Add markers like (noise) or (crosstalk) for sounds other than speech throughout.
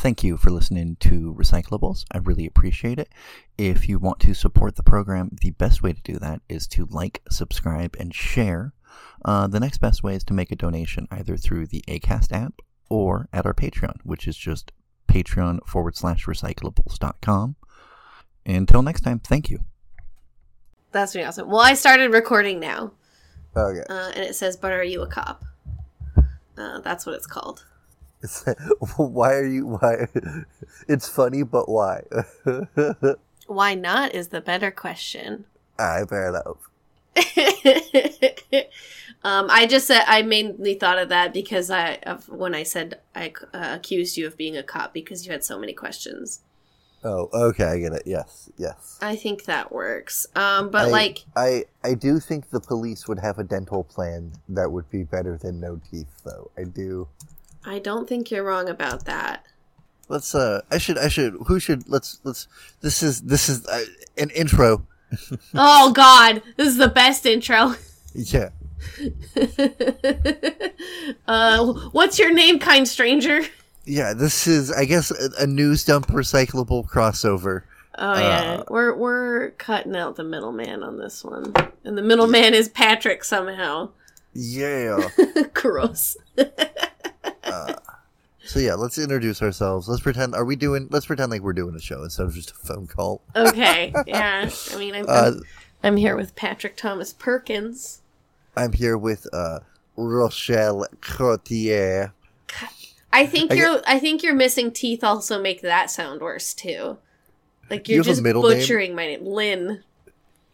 Thank you for listening to Recyclables. I really appreciate it. If you want to support the program, the best way to do that is to like, subscribe, and share. Uh, the next best way is to make a donation either through the ACAST app or at our Patreon, which is just patreon forward slash recyclables.com. Until next time, thank you. That's pretty awesome. Well, I started recording now, Okay. uh, and it says, "But are you a cop?" Uh, that's what it's called. It's- (laughs) why are you? Why? (laughs) It's funny, but why? (laughs) Why not is the better question. I fair enough. um, I just said I mainly thought of that because I of when I said I uh, accused you of being a cop because you had so many questions. Oh, okay, I get it. Yes, yes. I think that works. Um, but I- like, I I do think the police would have a dental plan that would be better than no teeth, though. I do. I don't think you're wrong about that. Let's. Uh, I should. I should. Who should? Let's. Let's. This is. This is uh, an intro. (laughs) oh God, this is the best intro. Yeah. (laughs) uh, what's your name, kind stranger? Yeah. This is. I guess a, a news dump recyclable crossover. Oh yeah, Uh, we're we're cutting out the middleman on this one, and the middleman is Patrick somehow. Yeah. (laughs) Gross. (laughs) So yeah, let's introduce ourselves. Let's pretend. Are we doing? Let's pretend like we're doing a show instead of just a phone call. Okay, (laughs) yeah. I mean, I'm, Uh, I'm, I'm here with Patrick Thomas Perkins. I'm here with uh, Rochelle Cotier. I think I you're. I think you're missing teeth. Also, make that sound worse too. Like You you're a just middle name? butchering my name, Lynn.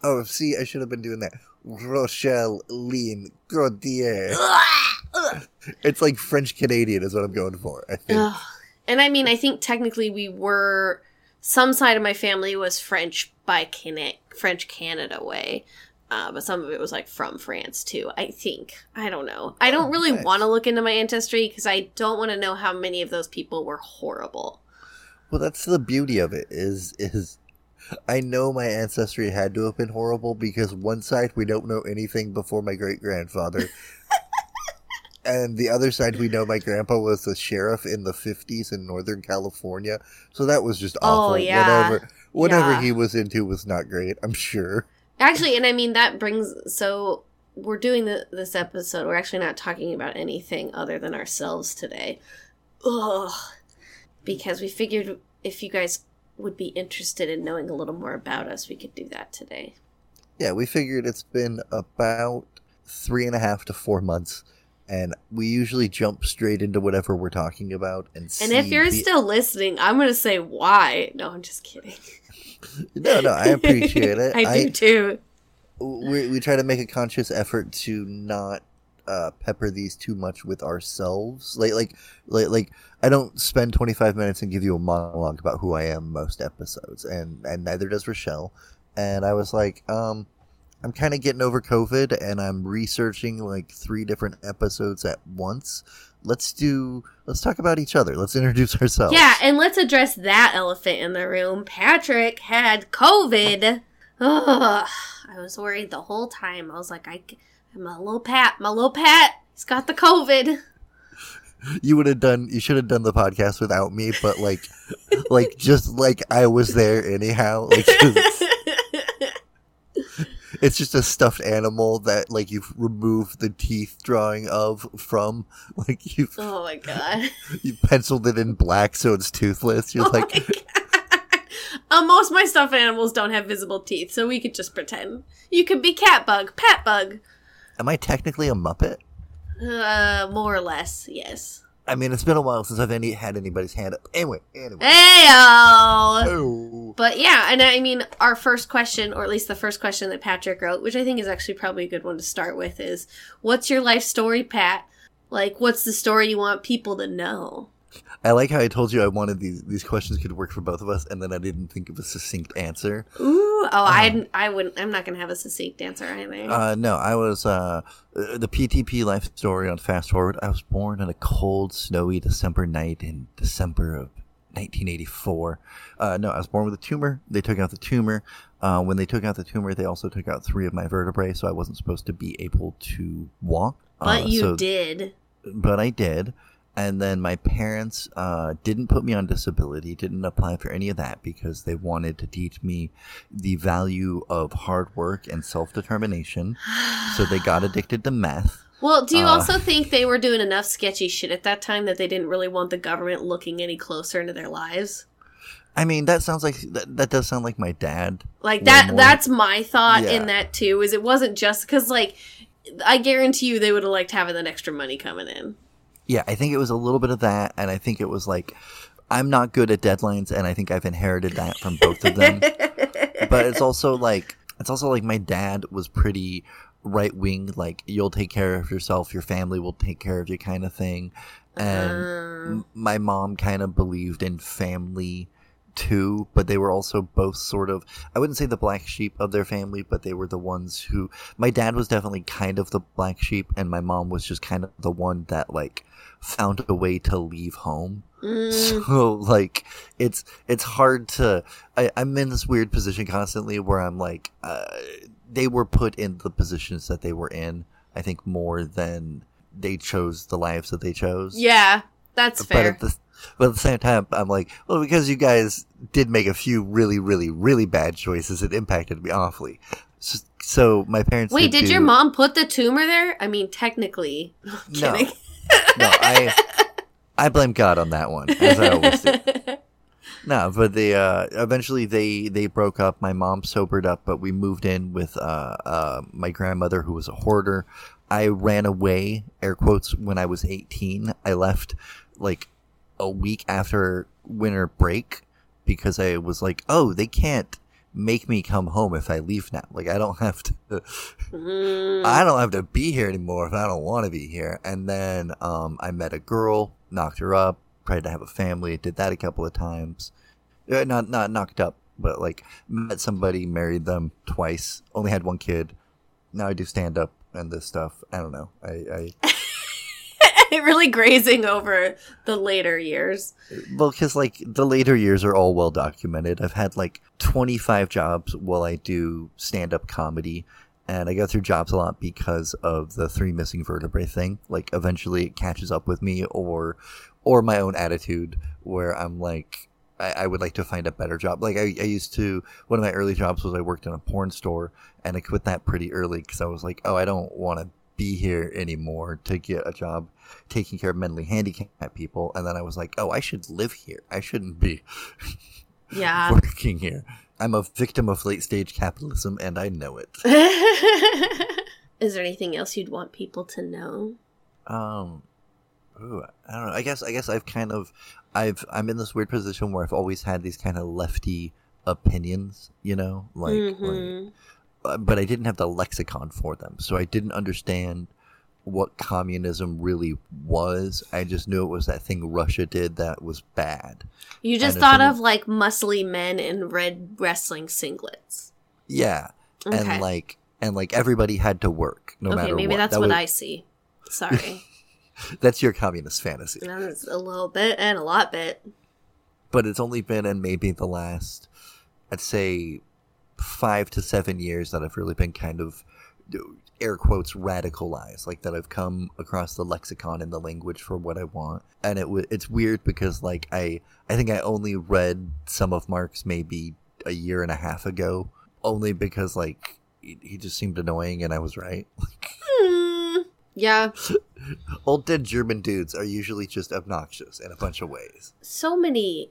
Oh, see, I should have been doing that. Rochelle Lynn Cotier. (laughs) It's like French Canadian is what I'm going for. I think. And I mean, I think technically we were. Some side of my family was French by Cana- French Canada way, uh, but some of it was like from France too. I think I don't know. I don't really nice. want to look into my ancestry because I don't want to know how many of those people were horrible. Well, that's the beauty of it. Is is I know my ancestry had to have been horrible because one side we don't know anything before my great grandfather. (laughs) And the other side, we know my grandpa was the sheriff in the fifties in Northern California, so that was just awful. Oh, awful. yeah. Whatever, whatever Yeah. he was into was not great. I'm sure. Actually, and I mean that brings so we're doing the, this episode. We're actually not talking about anything other than ourselves today. Ugh. Because we figured if you guys would be interested in knowing a little more about us, we could do that today. Yeah, we figured it's been about three and a half to four months, and we usually jump straight into whatever we're talking about. And And if you're the- still listening, I'm going to say why. No, I'm just kidding. (laughs) no, no, I appreciate it. (laughs) I do too. we, we try to make a conscious effort to not uh, pepper these too much with ourselves. Like, like, like, like, I don't spend 25 minutes and give you a monologue about who I am most episodes, and and neither does Rochelle. And I was like, um, I'm kind of getting over COVID, and I'm researching like three different episodes at once. Let's do. Let's talk about each other. Let's introduce (laughs) ourselves. Yeah, and let's address that elephant in the room. Patrick had COVID. Ugh, I was worried the whole time. I was like, I, my little Pat, my little Pat, he's got the COVID. you would have done you should have done the podcast without me but like like just like i was there anyhow like (laughs) it's, just a stuffed animal that like you've removed the teeth drawing of from like you've oh my god. you penciled it in black so it's toothless you're Oh like. Uh, most of my stuffed animals don't have visible teeth, so we could just pretend. You could be Catbug, Patbug. Am i technically a muppet Uh, more or less, yes. i mean it's been a while since i've any had anybody's hand up anyway anyway Heyo! oh. But yeah, and I mean, our first question, or at least the first question that Patrick wrote, which I think is actually probably a good one to start with, is What's your life story, Pat? Like, what's the story you want people to know? I like how i told you i wanted these these questions could work for both of us and then i didn't think of a succinct answer Ooh, oh, I, I wouldn't, I'm not gonna have a succinct answer either. Uh, no, I was uh, uh, the PTP life story on Fast Forward. I was born on a cold, snowy December night in December of 1984. Uh, no, I was born with a tumor. They took out the tumor. Uh, when they took out the tumor, they also took out three of my vertebrae, so I wasn't supposed to be able to walk. but Uh, you so- did. But I did. And then my parents uh, didn't put me on disability, didn't apply for any of that because they wanted to teach me the value of hard work and self determination. so they got (sighs) addicted to meth. Well, do you Uh, also think they were doing enough sketchy shit at that time that they didn't really want the government looking any closer into their lives? I mean, that sounds like that, that does sound like my dad. Like that more- that's my thought Yeah. in that too is it wasn't just cuz like I guarantee you they would have liked having that extra money coming in. Yeah, I think it was a little bit of that, and I think it was like I'm not good at deadlines, and I think I've inherited that from both of them. (laughs) but it's also like it's also like my dad was pretty right wing, like you'll take care of yourself, your family will take care of you, kind of thing. And Uh, my mom kind of believed in family too, but they were also both sort of I wouldn't say the black sheep of their family, but they were the ones who my dad was definitely kind of the black sheep and my mom was just kind of the one that like found a way to leave home. (laughs) mm, So like it's it's hard to I, I'm in this weird position constantly where I'm like uh, they were put in the positions that they were in, I think more than they chose the lives that they chose. yeah, that's But fair. at the but at the same time, I'm like, well, because you guys did make a few really, really, really bad choices, it impacted me awfully. So, so my parents. Wait, did do- your mom put the tumor there? I mean, technically. (laughs) No, Kidding. (laughs) no, I, I blame God on that one, as I always do. (laughs) No, but they uh, eventually they they broke up. My mom sobered up, but we moved in with uh, uh, my grandmother, who was a hoarder. I ran away, air quotes, when I was 18. I left like a week after winter break because I was like, oh, they can't make me come home if I leave now. Like I don't (laughs) have to. Mm. I don't have to be here anymore if I don't want to be here. And then um, I met a girl, knocked her up, tried to have a family, did that a couple of times. Uh, not not knocked up, but like met somebody, married them twice, only had one kid. Now I do stand up and this stuff. I don't know. I, I (laughs) (laughs) really grazing over the later years. well, because like the later years are all well documented. I've had like 25 jobs while I do stand up comedy. And I go through jobs a lot because of the three missing vertebrae thing. Like eventually it catches up with me or or my own attitude where I'm like I, I would like to find a better job. Like I, I used to one of my early jobs was I worked in a porn store and I quit that pretty early because I was like, oh I don't want to be here anymore to get a job taking care of mentally handicapped people. And then I was like, oh I should live here. I shouldn't be (laughs) Yeah. working here. I'm a victim of late stage capitalism and I know it. (laughs) Is there anything else you'd want people to know? Um, ooh, I don't know. I guess I guess I've kind of I've I'm in this weird position where I've always had these kind of lefty opinions, you know, like, like Mhm. uh, but I didn't have the lexicon for them, so I didn't understand what communism really was. I just knew it was that thing Russia did that was bad. You just And thought of like muscly men in red wrestling singlets. Yeah, Okay. and like and like everybody had to work no okay, matter maybe what. that's That what was- I see. Sorry. (laughs) That's your communist fantasy. That's a little bit and a lot bit. but it's only been in maybe the last i'd say five to seven years that i've really been kind of air quotes radicalized like that i've come across the lexicon and the language for what i want and it w- it's weird because like i i think i only read some of marx maybe a year and a half ago only because like he, he just seemed annoying and i was right (laughs) Hmm. Yeah. (laughs) old dead german dudes are usually just obnoxious in a bunch of ways So many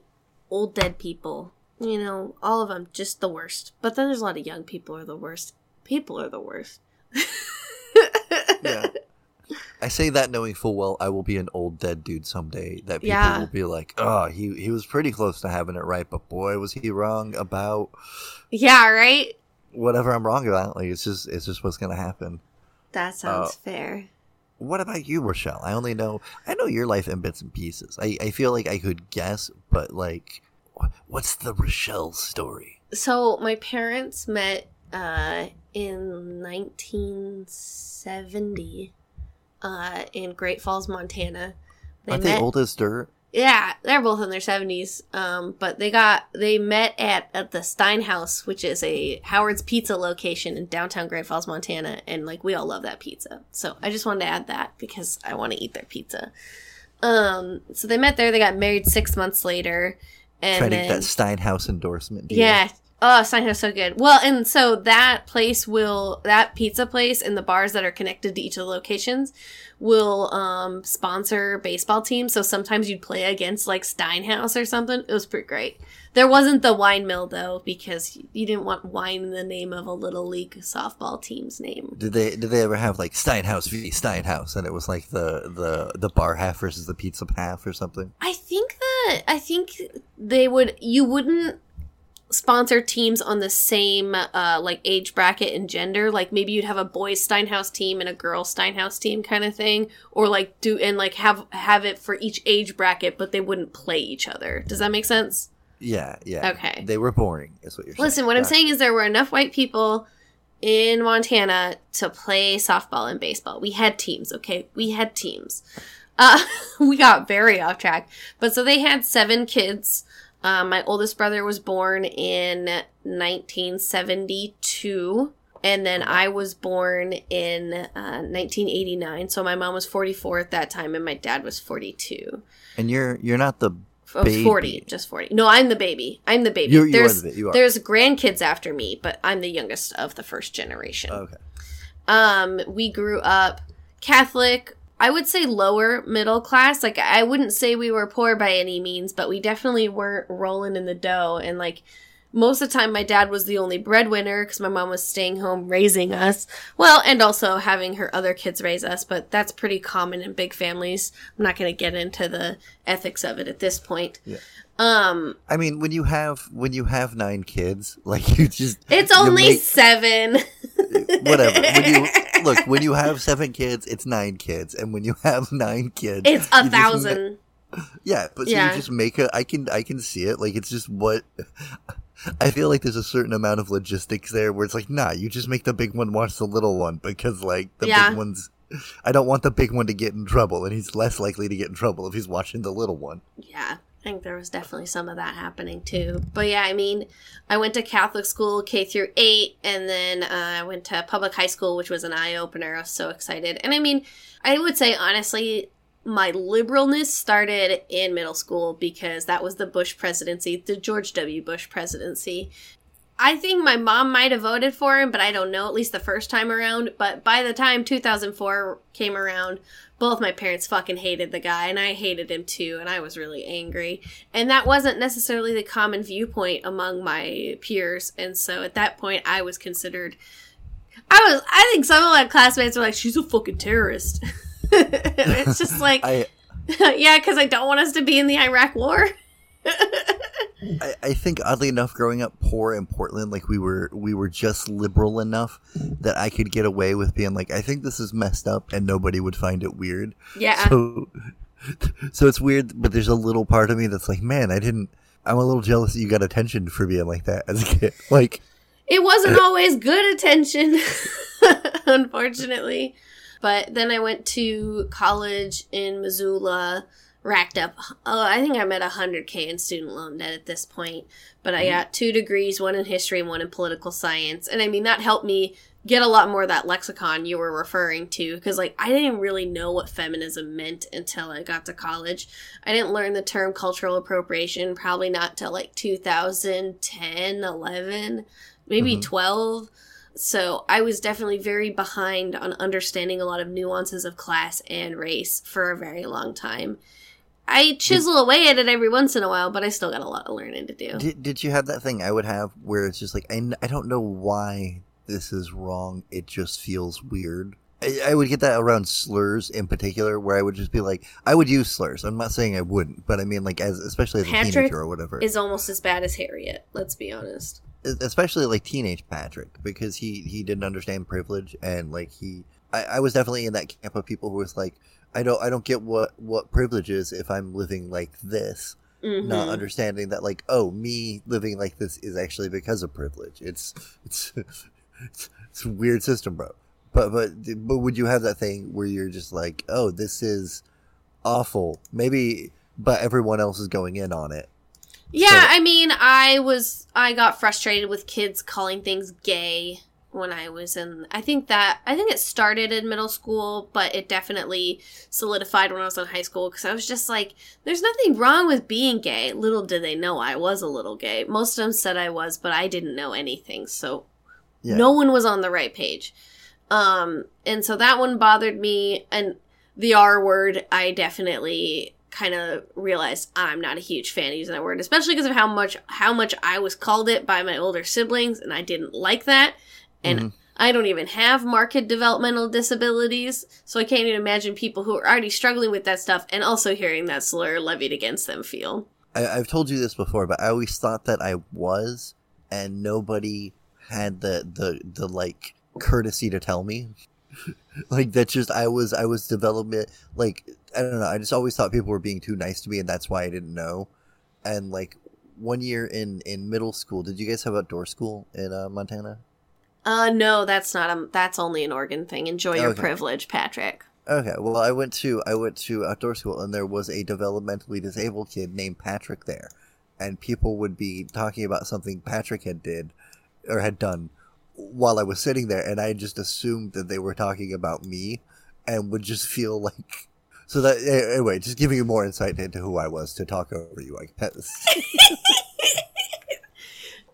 old dead people. You know, all of them just the worst. But then there's a lot of young people are the worst. People are the worst. yeah. (laughs) I say that knowing full well I will be an old dead dude someday. That people Yeah. will be like, "Oh, he he was pretty close to having it right, but boy, was he wrong about Yeah, right? whatever I'm wrong about." Like it's just it's just what's gonna happen. That sounds Uh, fair. What about you, Rochelle? I only know I know your life in bits and pieces. I I feel like I could guess, but like, what's the Rochelle story? So my parents met uh, in 1970 uh, in Great Falls, Montana. They Aren't met. they old as dirt? Yeah, they're both in their 70s. Um, but they got they met at at the Steinhaus, which is a Howard's Pizza location in downtown Great Falls, Montana, and like we all love that pizza. So I just wanted to add that because I want to eat their pizza. Um, so they met there. They got married six months later, and Trying to then get that Steinhaus endorsement. deal. yeah. Oh, Steinhouse so good. Well, and so that place will that pizza place and the bars that are connected to each of the locations will um sponsor baseball teams. So sometimes you'd play against like Steinhouse or something. It was pretty great. There wasn't the wine mill though because you didn't want wine in the name of a little league softball team's name. Did they did they ever have like Steinhaus v Steinhaus and it was like the the the bar half versus the pizza half or something? I that I think they would you wouldn't sponsor teams on the same uh like age bracket and gender. Like maybe you'd have a boys steinhouse team and a girls steinhouse team kind of thing or like do and like have have it for each age bracket but they wouldn't play each other. Does that make sense? Yeah, yeah. Okay. They were boring, is what you're saying. listen what i'm saying is there were enough white people in montana to play softball and baseball. We had teams okay? We had teams uh (laughs) we got very off track but so they had seven kids um, my oldest brother was born in 1972 and then i was born in uh, 1989 so my mom was 44 at that time and my dad was 42 And you're you're not the Oh, Baby. 40, just 40. No, I'm the baby. I'm the baby. You- you are there's, the you are. There's grandkids after me, but I'm the youngest of the first generation. okay. Um, we grew up Catholic. I would say lower middle class. Like I wouldn't say we were poor by any means, but we definitely weren't rolling in the dough. And like most of the time, my dad was the only breadwinner because my mom was staying home raising us. Well, and also having her other kids raise us. But that's pretty common in big families. I'm not going to get into the ethics of it at this point. Yeah. Um, I mean, when you have when you have nine kids, like (laughs) you just it's only make- seven. (laughs) whatever. When you look, when you have seven kids, it's nine kids, and when you have nine kids, It's a just ma- thousand. yeah, but so Yeah. you just make a. I can I can see it. Like it's just what. I feel like there's a certain amount of logistics there where it's like, nah, you just make the big one watch the little one because like the Yeah. big one's. I don't want the big one to get in trouble, and he's less likely to get in trouble if he's watching the little one. Yeah, I think there was definitely some of that happening too. But yeah, I mean, I went to Catholic school K through eight, and then uh, I went to public high school, which was an eye opener. I was so excited, and I mean, I would say honestly, my liberalness started in middle school because that was the Bush presidency, the George W. Bush presidency. I think my mom might have voted for him, but I don't know, at least the first time around. But by the time 2004 came around, both my parents fucking hated the guy, and I hated him too, and I was really angry. And that wasn't necessarily the common viewpoint among my peers, and so at that point, I was considered. I was. I think some of my classmates were like, "She's a fucking terrorist." (laughs) it's just (laughs) like, I (laughs) yeah, because I don't want us to be in the Iraq War. I, I think oddly enough, growing up poor in Portland, like we were we were just liberal enough that I could get away with being like, I think this is messed up, and nobody would find it weird. Yeah. So, so it's weird, but there's a little part of me that's like, man, I didn't. I'm a little jealous that you got attention for being like that as a kid. (laughs) Like, It wasn't (laughs) always good attention, (laughs) unfortunately. But then I went to college in Missoula, racked up, oh, I think I'm at 100K in student loan debt at this point. But I got two degrees, one in history and one in political science. And I mean, that helped me get a lot more of that lexicon you were referring to because like i didn't really know what feminism meant until i got to college i didn't learn the term cultural appropriation probably not till like 2010 11 maybe Mhm. 12 so i was definitely very behind on understanding a lot of nuances of class and race for a very long time i chisel away at it every once in a while but i still got a lot of learning to do did, did you have that thing I would have where it's just like, I, I don't know why this is wrong. It just feels weird. I, I would get that around slurs in particular, where I would just be like, I would use slurs. I'm not saying I wouldn't, but I mean, like, as especially as a teenager or whatever. is almost as bad as harriet let's be honest especially like teenage Patrick because he he didn't understand privilege and like he I, I was definitely in that camp of people who was like I don't I don't get what what privilege is if I'm living like this Mhm. not understanding that like oh me living like this is actually because of privilege. It's it's it's, it's a weird system bro. But but but would you have that thing where you're just like oh this is awful? Maybe but everyone else is going in on it. Yeah, So- I mean, I was I got frustrated with kids calling things gay when I was in I think that I think it started in middle school, but it definitely solidified when I was in high school cuz I was just like there's nothing wrong with being gay. Little did they know I was a little gay. Most of them said I was, but I didn't know anything. So Yeah. no one was on the right page. Um and so that one bothered me and the R word I definitely kind of realized I'm not a huge fan of using that word, especially because of how much how much I was called it by my older siblings, and I didn't like that. And Mhm. I don't even have marked developmental disabilities, so I can't even imagine people who are already struggling with that stuff and also hearing that slur levied against them feel. I, I've told you this before, but I always thought that I was, and nobody had the the the like courtesy to tell me. (laughs) like that's just I was I was development like I don't know. I just always thought people were being too nice to me, and that's why I didn't know. And like one year in in middle school, did you guys have outdoor school in uh, Montana? Uh, no, that's not a. That's only an Oregon thing. Enjoy your Okay. privilege, Patrick. Okay, well, I went to I went to outdoor school, and there was a developmentally disabled kid named Patrick there, and people would be talking about something Patrick had did or had done while I was sitting there, and I just assumed that they were talking about me, and would just feel like. So that anyway, just giving you more insight into who I was to talk over you, I guess. (laughs)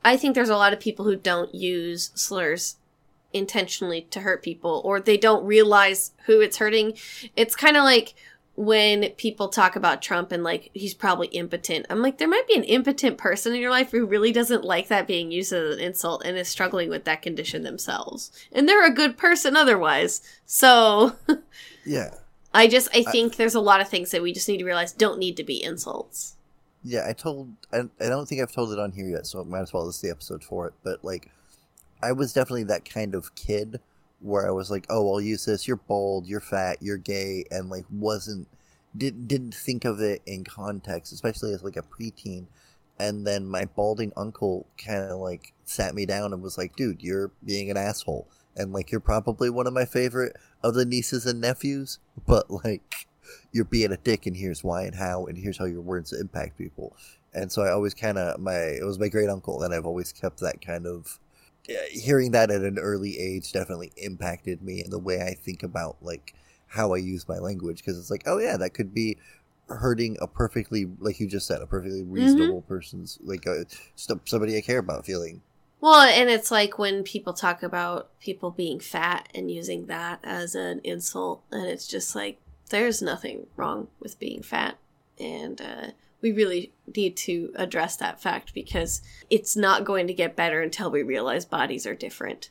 I think there's a lot of people who don't use slurs intentionally to hurt people or they don't realize who it's hurting. It's kind of like when people talk about Trump and like he's probably impotent. I'm like there might be an impotent person in your life who really doesn't like that being used as an insult and is struggling with that condition themselves. And they're a good person otherwise. So (laughs) yeah, I just I think there's a lot of things that we just need to realize don't need to be insults. Yeah. I told I, I don't think I've told it on here yet, so might as well this is the episode for it. But like, I was definitely that kind of kid where I was like, "Oh, I'll use this. You're bald. You're fat. You're gay," and like wasn't didn't didn't think of it in context, especially as like a preteen. And then my balding uncle kind of like sat me down and was like, "Dude, you're being an asshole." And like, you're probably one of my favorite of the nieces and nephews, but like, you're being a dick, and here's why and how, and here's how your words impact people. And so I always kind of my it was my great uncle, and I've always kept that kind of hearing that at an early age definitely impacted me in the way I think about like how I use my language because it's like, oh yeah, that could be hurting a perfectly like you just said a perfectly reasonable person's like uh, st- somebody I care about feeling. Well, and it's like when people talk about people being fat and using that as an insult, and it's just like there's nothing wrong with being fat, and uh, we really need to address that fact because it's not going to get better until we realize bodies are different.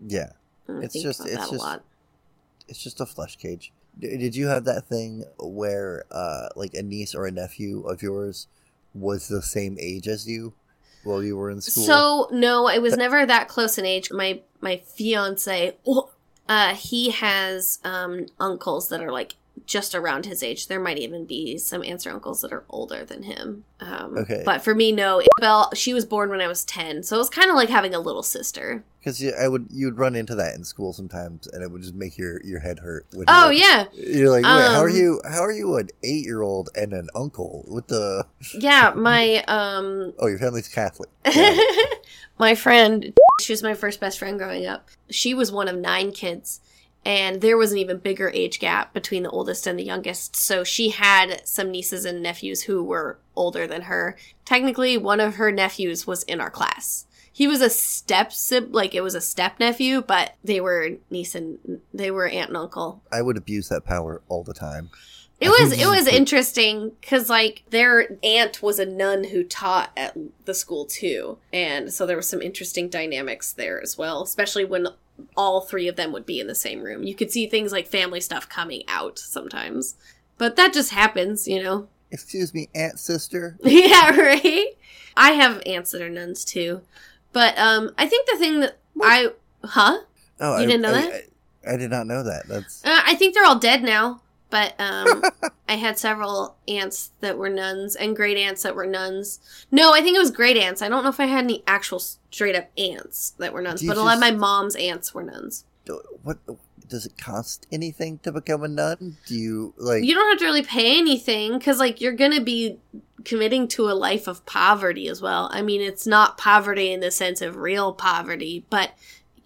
Yeah, It's just- it's just- a lot. it's just a flesh cage. Did you have that thing where uh like a niece or a nephew of yours was the same age as you while you were in school? So no, I was never that close in age. My my fiance, well, uh, he has um uncles that are like just around his age. There might even be some aunts or uncles that are older than him. Um, Okay. But for me, no. Isabel, she was born when I was ten, so it was kind of like having a little sister. because I would you'd run into that in school sometimes, and it would just make your your head hurt. Oh like- yeah, You're like, wait, how are Um, you? How are you an eight year old and an uncle with the? (laughs) yeah. My um, Oh, your family's Catholic. (laughs) Yeah. my friend, she was my first best friend growing up. She was one of nine kids, and there was an even bigger age gap between the oldest and the youngest. So she had some nieces and nephews who were older than her. Technically, one of her nephews was in our class. He was a step sib, like it was a step nephew, but they were niece and they were aunt and uncle. I would abuse that power all the time. It was it was interesting because like their aunt was a nun who taught at the school too, and so there was some interesting dynamics there as well. Especially when all three of them would be in the same room, you could see things like family stuff coming out sometimes. But that just happens, you know. Excuse me, aunt, sister. (laughs) yeah, right. I have aunts that are nuns too, but um, I think the thing that I huh Oh, You I, didn't know I- that? I, I did not know that. That's Uh, I think they're all dead now, but um, (laughs) I had several aunts that were nuns and great aunts that were nuns. No, I think it was great aunts. I don't know if I had any actual straight up aunts that were nuns, but a lot of my mom's aunts were nuns. what. Does it cost anything to become a nun? Do you like? You don't have to really pay anything because, like, you're gonna be committing to a life of poverty as well. I mean, it's not poverty in the sense of real poverty, but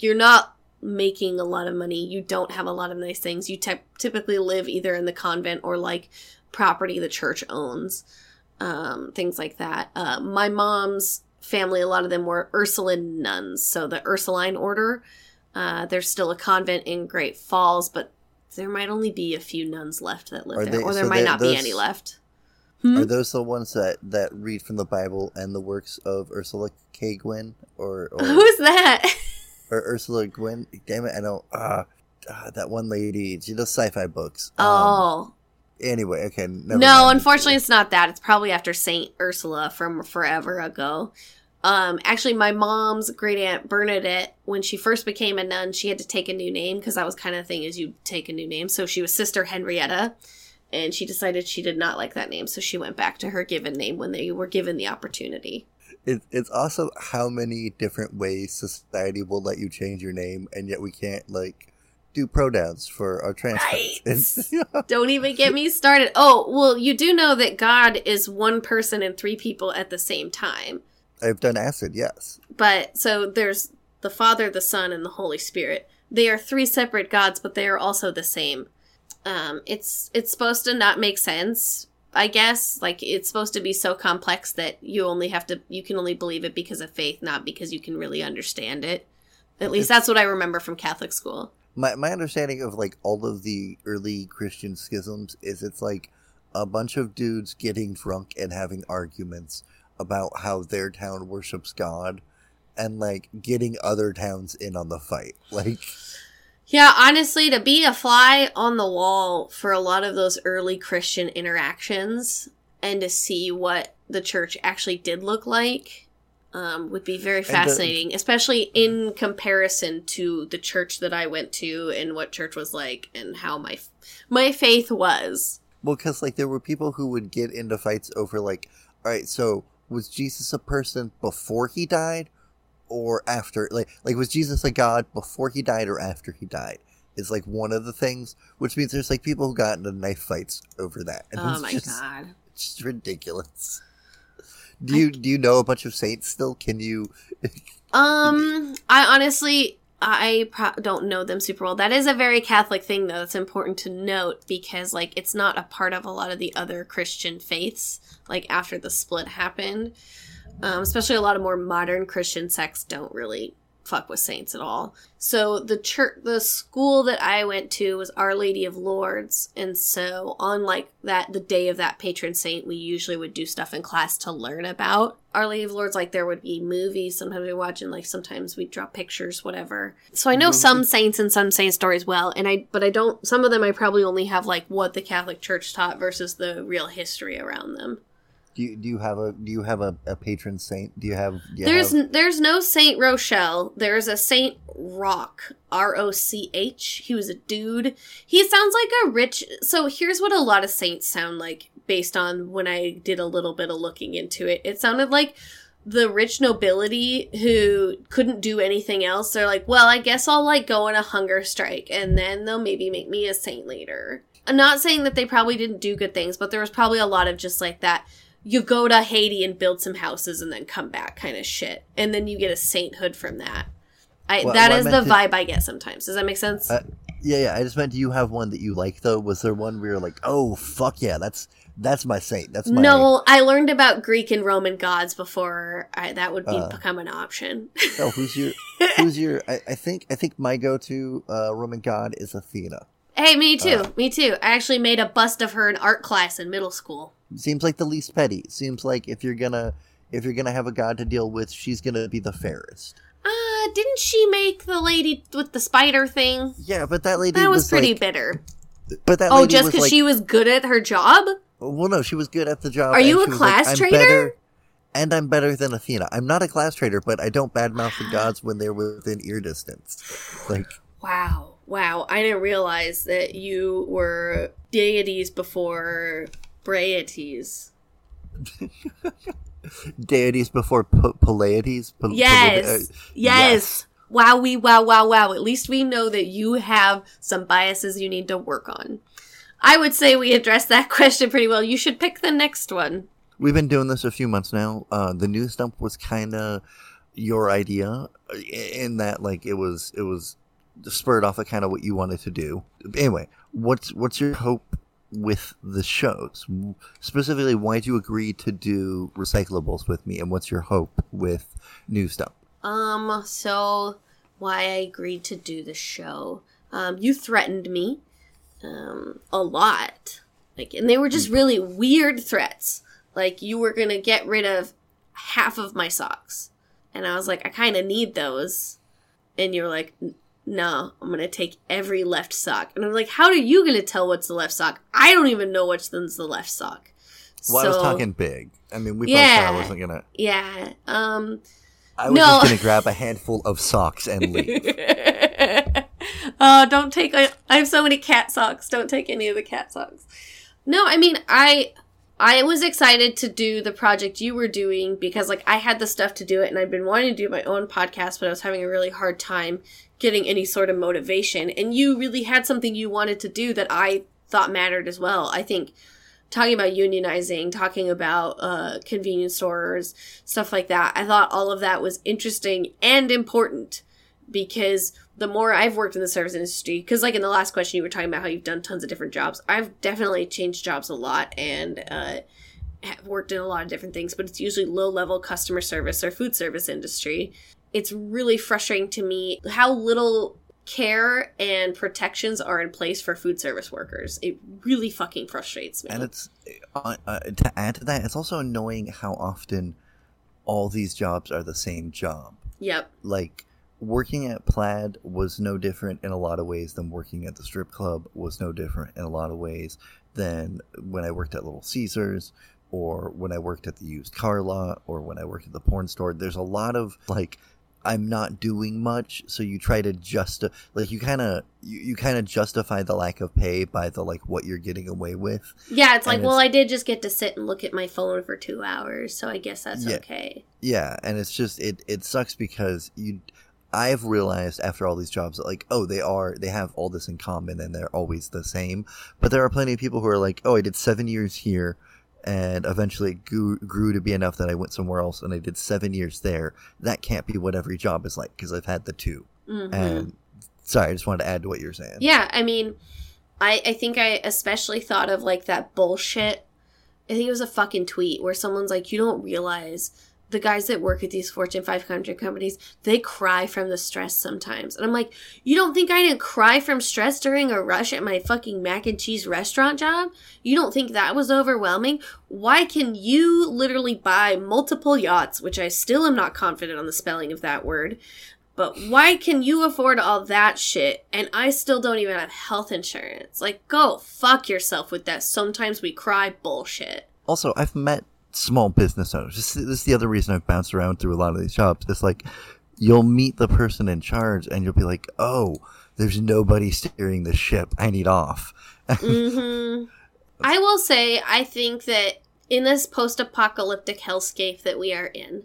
you're not making a lot of money. You don't have a lot of nice things. You te- typically live either in the convent or like property the church owns, um, things like that. Uh, my mom's family, a lot of them were Ursuline nuns, so the Ursuline order. Uh, there's still a convent in Great Falls, but there might only be a few nuns left that live Are there, they- or there so might they're- not be any left. Hmm? Are those the ones that that read from the Bible and the works of Ursula K. Guin or or, (laughs) Who's that? Or Ursula Guin? Damn it, I don't. Uh, uh, that one lady. She does sci-fi books. Um, oh. Anyway, okay. No, mind. unfortunately, it's not that. It's probably after Saint Ursula from forever ago. Um, actually, my mom's great aunt Bernadette, when she first became a nun, she had to take a new name because that was kind of the thing is you take a new name. So she was Sister Henrietta, and she decided she did not like that name, so she went back to her given name when they were given the opportunity. It, it's also how many different ways society will let you change your name, and yet we can't like do pronouns for our trans Right. (laughs) Don't even get me started. Oh, well, you do know that God is one person and three people at the same time. I've done acid, yes. but so there's the father the son and the holy spirit they are three separate gods but they are also the same um it's it's supposed to not make sense i guess like it's supposed to be so complex that you only have to you can only believe it because of faith not because you can really understand it at least that's what i remember from catholic school My my understanding of like all of the early Christian schisms is it's like a bunch of dudes getting drunk and having arguments about how their town worships God and like getting other towns in on the fight. (laughs) Like Yeah, honestly, to be a fly on the wall for a lot of those early Christian interactions and to see what the church actually did look like um, would be very the- fascinating, especially in comparison to the church that I went to and what church was like and how my my faith was. well cuz like there were people who would get into fights over like all right, so was Jesus a person before he died or after like like was Jesus a god before he died or after he died? Is like one of the things, which means there's like people who got into knife fights over that. And oh it's my just, god. It's just ridiculous. Do you do you know a bunch of saints still? Can you? (laughs) Um, I honestly, I pro- don't know them super well. That is a very Catholic thing, though. That's important to note because, like, it's not a part of a lot of the other Christian faiths. Like after the split happened, um, especially a lot of more modern Christian sects don't really fuck with saints at all. So the church, the school that I went to was Our Lady of Lourdes, and so on like that, the day of that patron saint, we usually would do stuff in class to learn about Our Lady of Lourdes. Like there would be movies, sometimes we watch, and like sometimes we draw pictures, whatever. So I know some saints and some saint stories well, and I but I don't. Some of them I probably only have like what the Catholic Church taught versus the real history around them. Do you, do you have a do you have a, a patron saint? Do you have? Do you There's have- there's no Saint Rochelle. There's a Saint Roch. R O C H. He was a dude. He sounds like a rich. So here's what a lot of saints sound like based on when I did a little bit of looking into it. It sounded like the rich nobility who couldn't do anything else. They're like, well, I guess I'll like go on a hunger strike and then they'll maybe make me a saint later. I'm not saying that they probably didn't do good things, but there was probably a lot of just like that you go to Haiti and build some houses and then come back kind of shit. And then you get a sainthood from that. I Well, that I the to- vibe I get sometimes. Does that make sense? Uh, yeah, yeah. I just meant, do you have one that you like though? Was there one where you're like, oh fuck yeah, that's that's my saint. That's my no, I learned about Greek and Roman gods before I, that would be, Uh. become an option. Oh, who's your who's your? I, I think I think my go to uh, Roman god is Athena. hey, me too. Uh. me too. I actually made a bust of her in art class in middle school. Seems like the least petty. Seems like if you're gonna if you're gonna have a god to deal with, she's gonna be the fairest. Uh, didn't she make the lady with the spider thing? Yeah, but that lady That was, pretty like- bitter. But that Oh, just because like, she was good at her job? well, no, she was good at the job. Are you a class traitor? better- and I'm better than Athena. I'm not a class trader, but I don't badmouth the (sighs) gods when they're within ear distance. Like, Wow. Wow. I didn't realize that you were deities before braities. (laughs) deities before P- Pleiades. P- Yes. Uh, yes. yes. Wow, we wow, wow, wow. At least we know that you have some biases you need to work on. I would say we addressed that (laughs) question pretty well. You should pick the next one. We've been doing this a few months now. Uh, the news dump was kind of your idea in that like it was it was spurred off of kind of what you wanted to do. Anyway, what's what's your hope with the shows? Specifically, why do you agree to do recyclables with me, and what's your hope with new stuff? Um, so why I agreed to do the show. Um, you threatened me, um, a lot. Like, and they were just really weird threats. Like, you were gonna get rid of half of my socks. And I was like, I kind of need those. And you were like, no, I'm gonna take every left sock. And I'm like, how are you gonna tell what's the left sock? I don't even know which one's the left sock. Well, I was So- talking big. I mean, we both Yeah. thought I wasn't gonna. Yeah. Um. I was No. just gonna grab a handful of socks and (laughs) leave. oh, don't take. I, I have so many cat socks. Don't take any of the cat socks. No, I mean, I I was excited to do the project you were doing because like I had the stuff to do it, and I'd been wanting to do my own podcast, but I was having a really hard time getting any sort of motivation. And you really had something you wanted to do that I thought mattered as well. I think talking about unionizing, talking about uh, convenience stores, stuff like that. I thought all of that was interesting and important because the more I've worked in the service industry, because like in the last question you were talking about how you've done tons of different jobs, I've definitely changed jobs a lot and uh, have worked in a lot of different things, but it's usually low level customer service or food service industry. It's really frustrating to me how little care and protections are in place for food service workers. It really fucking frustrates me. And it's uh, uh, to add to that, it's also annoying how often all these jobs are the same job. yep. Like working at Plaid was no different in a lot of ways than working at the strip club was no different in a lot of ways than when I worked at Little Caesars or when I worked at the used car lot or when I worked at the porn store. There's a lot of like I'm not doing much, so you try to just like you kind of you, you kind of justify the lack of pay by the like what you're getting away with. Yeah, it's like, And well, it's- I did just get to sit and look at my phone for two hours, so I guess that's Yeah. okay. Yeah, and it's just it it sucks because you I've realized after all these jobs that like oh they are they have all this in common and they're always the same, but there are plenty of people who are like oh I did seven years here, and eventually it grew, grew to be enough that I went somewhere else and I did seven years there. That can't be what every job is like because I've had the 2 hmm And sorry, I just wanted to add to what you're saying. Yeah, I mean, I I think I especially thought of like that bullshit. I think it was a fucking tweet where someone's like, "You don't realize the guys that work at these Fortune 500 companies, they cry from the stress sometimes." And I'm like, "You don't think I didn't cry from stress during a rush at my fucking mac and cheese restaurant job? You don't think that was overwhelming? Why can you literally buy multiple yachts, which I still am not confident on the spelling of that word?" But why can you afford all that shit and I still don't even have health insurance? Like, go fuck yourself with that. Sometimes we cry bullshit. Also, I've met small business owners. This, this is the other reason I've bounced around through a lot of these jobs. It's like you'll meet the person in charge and you'll be like, oh, there's nobody steering the ship. I need off. hmm I will say, I think that in this post apocalyptic hellscape that we are in,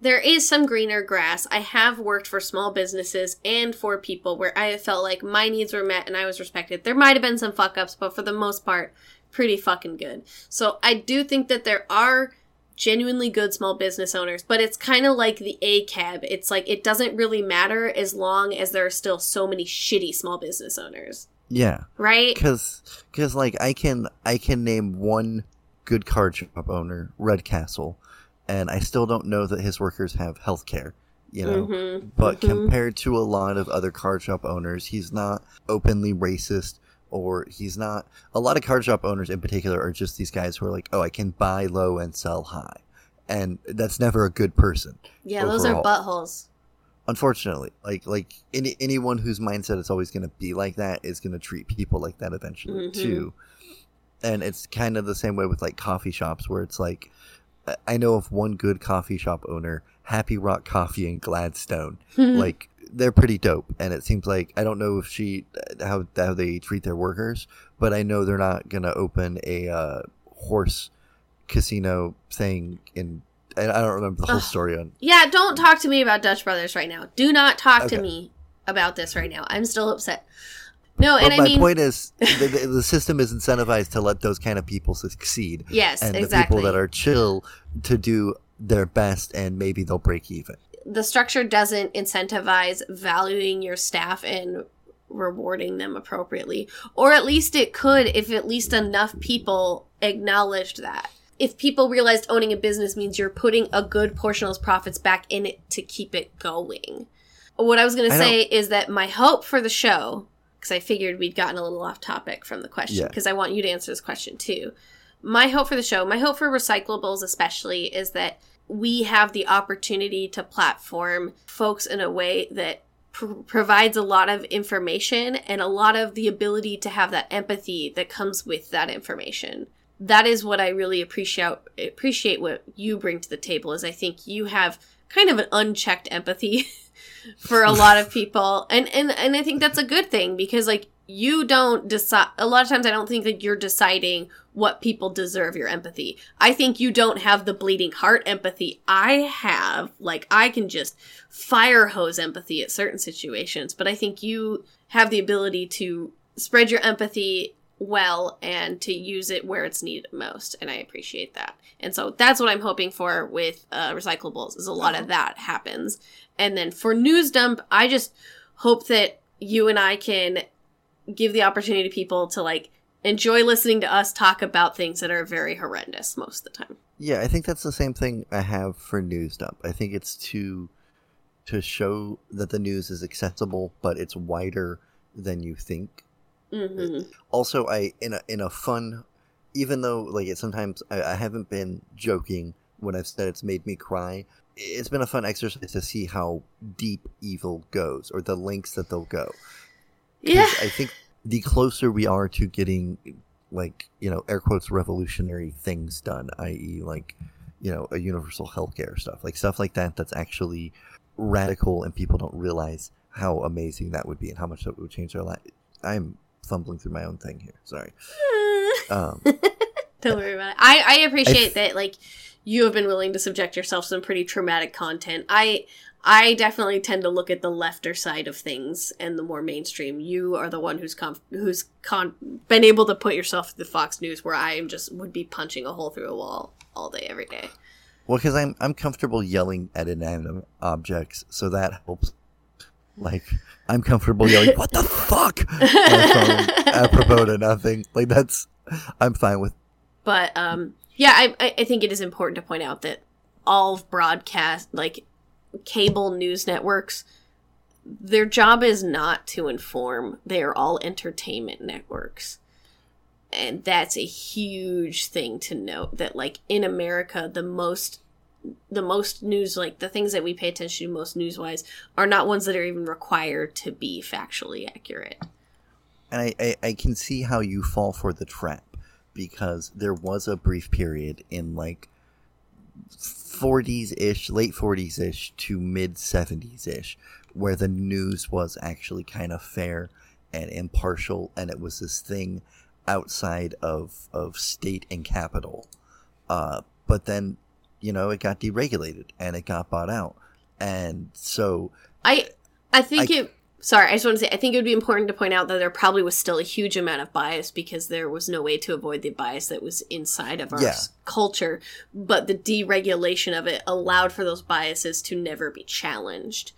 there is some greener grass. I have worked for small businesses and for people where I have felt like my needs were met and I was respected. There might have been some fuck ups, but for the most part, pretty fucking good. So I do think that there are genuinely good small business owners, but it's kind of like the ACAB. It's like it doesn't really matter as long as there are still so many shitty small business owners, Yeah, right? because because like I can I can name one good card shop owner, Red Castle, and I still don't know that his workers have health care. You know, Mhm, but mhm. compared to a lot of other card shop owners, he's not openly racist or he's not. A lot of card shop owners in particular are just these guys who are like, oh, I can buy low and sell high. And that's never a good person, Yeah, those are buttholes. unfortunately. Like, like any, anyone whose mindset is always going to be like that is going to treat people like that eventually Mhm. too. And it's kind of the same way with like coffee shops where it's like, I- I know of one good coffee shop owner, Happy Rock Coffee in Gladstone (laughs) like they're pretty dope and it seems like i don't know if she how how they treat their workers but i know they're not gonna open a uh, horse casino thing in i I don't remember the whole Ugh. story on yeah, don't talk to me about Dutch Brothers right now. Do not talk Okay. to me about this right now. I'm still upset. No, but and I my mean, point is (laughs) the, the, the system is incentivized to let those kind of people succeed yes, and exactly. the people that are chill to do their best and maybe they'll break even the structure doesn't incentivize valuing your staff and rewarding them appropriately. Or at least it could if at least enough people acknowledged that. If people realized owning a business means you're putting a good portion of those profits back in it to keep it going. What I was going to say is that my hope for the show, because I figured we'd gotten a little off topic from the question, Yeah. because I want you to answer this question too. My hope for the show, my hope for recyclables especially, is that we have the opportunity to platform folks in a way that pr- provides a lot of information and a lot of the ability to have that empathy that comes with that information. That is what I really appreciate appreciate what you bring to the table is I think you have kind of an unchecked empathy (laughs) for a lot of (laughs) people and and and I think that's a good thing because like you don't decide a lot of times I don't think that you're deciding what people deserve your empathy. I think you don't have the bleeding heart empathy I have. Like I can just fire hose empathy at certain situations, but I think you have the ability to spread your empathy well and to use it where it's needed most and i appreciate that and so that's what i'm hoping for with uh, recyclables is a lot of that happens and then for news dump i just hope that you and i can give the opportunity to people to like enjoy listening to us talk about things that are very horrendous most of the time Yeah, I think that's the same thing I have for news dump. I think it's to to show that the news is accessible, but it's wider than you think. hmm Also, I in a in a fun, even though like it sometimes I, I haven't been joking when I've said it's made me cry. It's been a fun exercise to see how deep evil goes, or the lengths that they'll go. Yeah I think the closer we are to getting like you know air quotes revolutionary things done, i.e., like you know a universal healthcare stuff, like stuff like that, that's actually radical, and people don't realize how amazing that would be and how much that would change their life. I'm fumbling through my own thing here. Sorry. (laughs) Um, Don't worry about it. I, I appreciate I f- that like you have been willing to subject yourself to some pretty traumatic content. I I definitely tend to look at the lefter side of things and the more mainstream. You are the one who's com- who's con- been able to put yourself through the Fox News where I am just would be punching a hole through a wall all day every day. well, because I'm I'm comfortable yelling at inanimate objects, so that helps. Like I'm comfortable yelling, "What the (laughs) fuck?" on my phone, apropos to nothing. Like that's I'm fine with. But um, yeah, I, I I think it is important to point out that all broadcast like cable news networks, their job is not to inform. They are all entertainment networks, and that's a huge thing to note. That like in America, the most the most news like the things that we pay attention to most news wise are not ones that are even required to be factually accurate and I, I, I can see how you fall for the trap because there was a brief period in like 40s ish, late 40s ish to mid 70s ish where the news was actually kind of fair and impartial and it was this thing outside of, of state and capital. Uh, but then, you know, it got deregulated and it got bought out. And so I I think I- it. Sorry, I just want to say I think it would be important to point out that there probably was still a huge amount of bias because there was no way to avoid the bias that was inside of our Yeah. culture. But the deregulation of it allowed for those biases to never be challenged.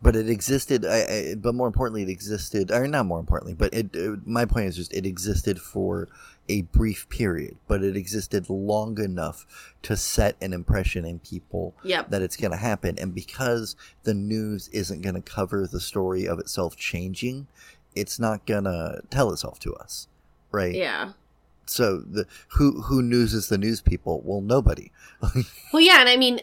but it existed I, I, but more importantly it existed or not more importantly but it, it my point is just it existed for a brief period but it existed long enough to set an impression in people Yep. that it's going to happen and because the news isn't going to cover the story of itself changing it's not going to tell itself to us right Yeah. so the who who newses the news people well nobody (laughs) Well, yeah, and I mean,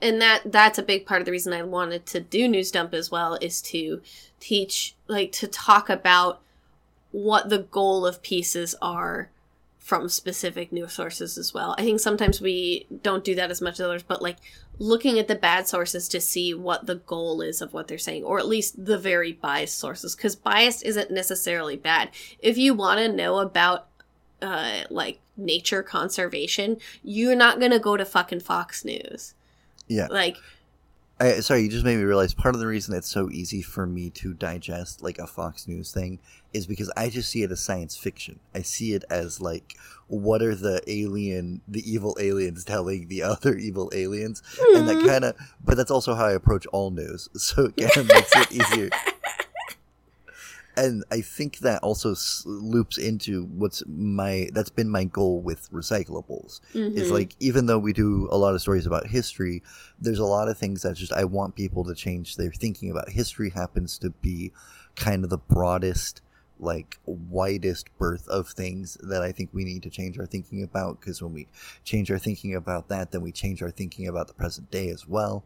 and that that's a big part of the reason I wanted to do News Dump as well is to teach, like, to talk about what the goal of pieces are from specific news sources as well. I think sometimes we don't do that as much as others, but like looking at the bad sources to see what the goal is of what they're saying, or at least the very biased sources, because bias isn't necessarily bad. If you want to know about uh, like nature conservation, you're not gonna go to fucking Fox News. yeah Like, I, sorry, you just made me realize part of the reason it's so easy for me to digest like a Fox News thing is because I just see it as science fiction. I see it as like, what are the alien, the evil aliens telling the (laughs) other evil aliens, and that Hmm. kind of. But that's also how I approach all news, (laughs) so it kind of makes it easier. (laughs) And I think that also loops into what's my that's been my goal with recyclables is Mhm. like even though we do a lot of stories about history there's a lot of things that just i want people to change their thinking about history happens to be kind of the broadest like widest berth of things that i think we need to change our thinking about because when we change our thinking about that then we change our thinking about the present day as well.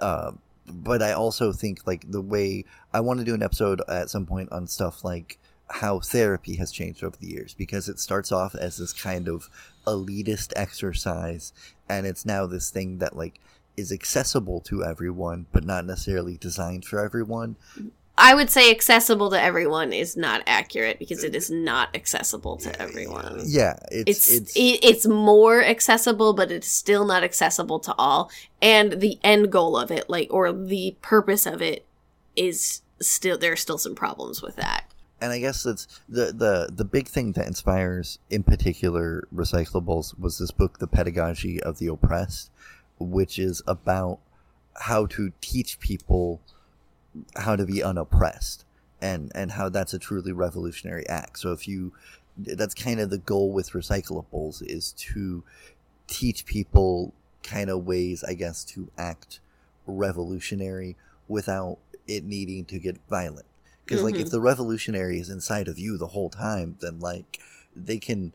Um, but i also think like the way i want to do an episode at some point on stuff like how therapy has changed over the years because it starts off as this kind of elitist exercise and it's now this thing that like is accessible to everyone but not necessarily designed for everyone I would say accessible to everyone is not accurate because it is not accessible to everyone. yeah it's It's it's, it, it's more accessible, but it's still not accessible to all. And the end goal of it, like or the purpose of it, is still there are still some problems with that. and i guess that's the the the big thing that inspires in particular recyclables was this book the pedagogy of the oppressed which is about how to teach people how to be unoppressed and and how that's a truly revolutionary act. So if you that's kind of the goal with recyclables is to teach people kind of ways i guess to act revolutionary without it needing to get violent. Because like if Mhm. the revolutionary is inside of you the whole time then like they can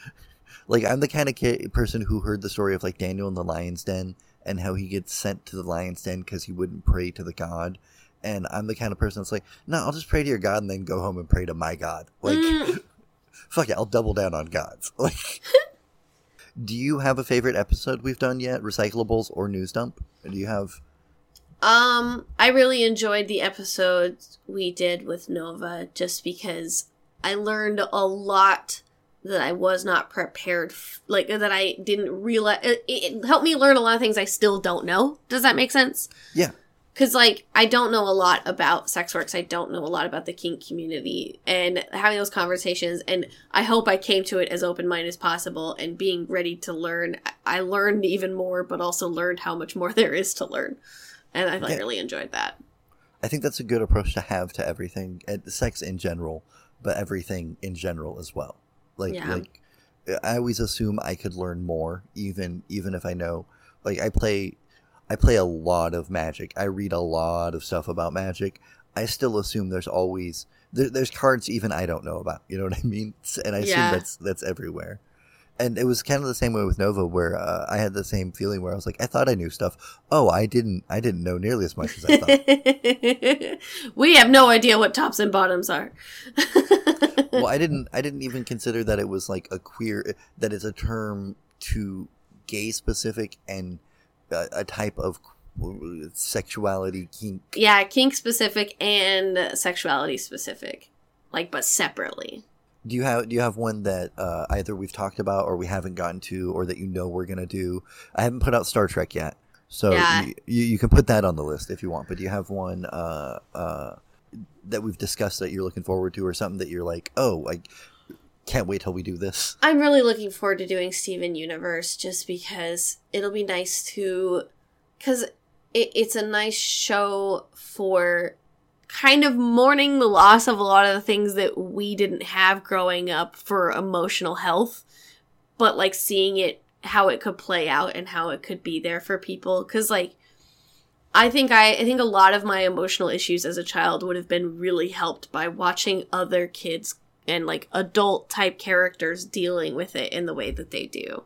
(laughs) like i'm the kind of kid, person who heard the story of like daniel in the lion's den and how he gets sent to the lion's den because he wouldn't pray to the god and i'm the kind of person that's like no i'll just pray to your god and then go home and pray to my god like Mm, (laughs) fuck it i'll double down on gods (laughs) like (laughs) do you have a favorite episode we've done yet recyclables or news dump do you have Um, I really enjoyed the episodes we did with Nova just because I learned a lot that I was not prepared, f- like that I didn't realize. It, it helped me learn a lot of things I still don't know. Does that make sense? Yeah. Because, like, I don't know a lot about sex works. I don't know a lot about the kink community. And having those conversations, and I hope I came to it as open minded as possible and being ready to learn. I- learned even more, but also learned how much more (laughs) there is to learn. And I like, Yeah. really enjoyed that. I think that's a good approach to have to everything, and sex in general, but everything in general as well. Like, Yeah. like I always assume I could learn more, even even if I know. Like, I play, I play a lot of Magic. I read a lot of stuff about Magic. I still assume there's always there, there's cards even I don't know about. You know what I mean? And I assume Yeah. that's that's everywhere. And it was kind of the same way with Nova, where uh, I had the same feeling where I was like, I thought I knew stuff. Oh, I didn't. I didn't know nearly as much as I thought. (laughs) we have no idea what tops and bottoms are. (laughs) well i didn't i didn't even consider that it was like a queer that it's a term to gay specific and a, a type of sexuality kink yeah, kink specific and sexuality specific, like but separately. do you have do you have one that uh, either we've talked about or we haven't gotten to or that you know we're gonna do i haven't put out star trek yet so Yeah. you, you, you can put that on the list if you want but do you have one uh, uh, that we've discussed that you're looking forward to or something that you're like oh i can't wait till we do this I'm really looking forward to doing Steven Universe just because it'll be nice to, because it, it's a nice show for kind of mourning the loss of a lot of the things that we didn't have growing up for emotional health, but like seeing it, how it could play out and how it could be there for people. Because, like, I think I, I think a lot of my emotional issues as a child would have been really helped by watching other kids and like adult type characters dealing with it in the way that they do.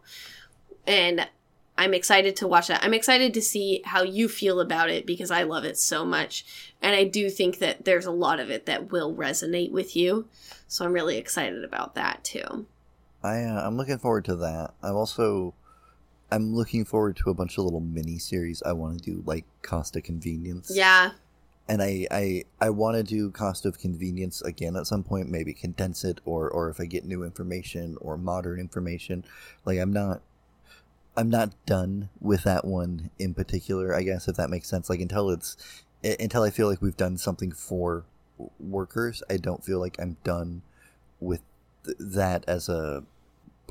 And I'm excited to watch that. I'm excited to see how you feel about it because I love it so much. And I do think that there's a lot of it that will resonate with you. So I'm really excited about that too. I uh, I'm looking forward to that. I'm also I'm looking forward to a bunch of little mini series I want to do like Cost of Convenience. Yeah. And I I I want to do Cost of Convenience again at some point, maybe condense it or or if I get new information or modern information. Like I'm not I'm not done with that one in particular. I guess if that makes sense. Like until it's until I feel like we've done something for workers, I don't feel like I'm done with th- that as a.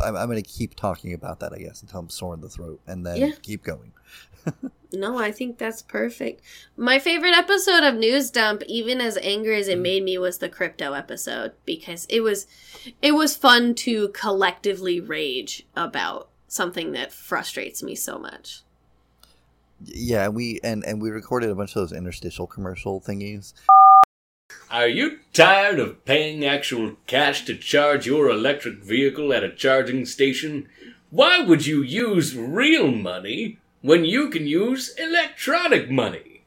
I'm, I'm going to keep talking about that, I guess, until I'm sore in the throat, and then Yeah. keep going. (laughs) No, I think that's perfect. My favorite episode of News Dump, even as angry as it mm. made me, was the crypto episode because it was it was fun to collectively rage about something that frustrates me so much. Yeah, we and and we recorded a bunch of those interstitial commercial thingies. Are you tired of paying actual cash to charge your electric vehicle at a charging station? Why would you use real money when you can use electronic money?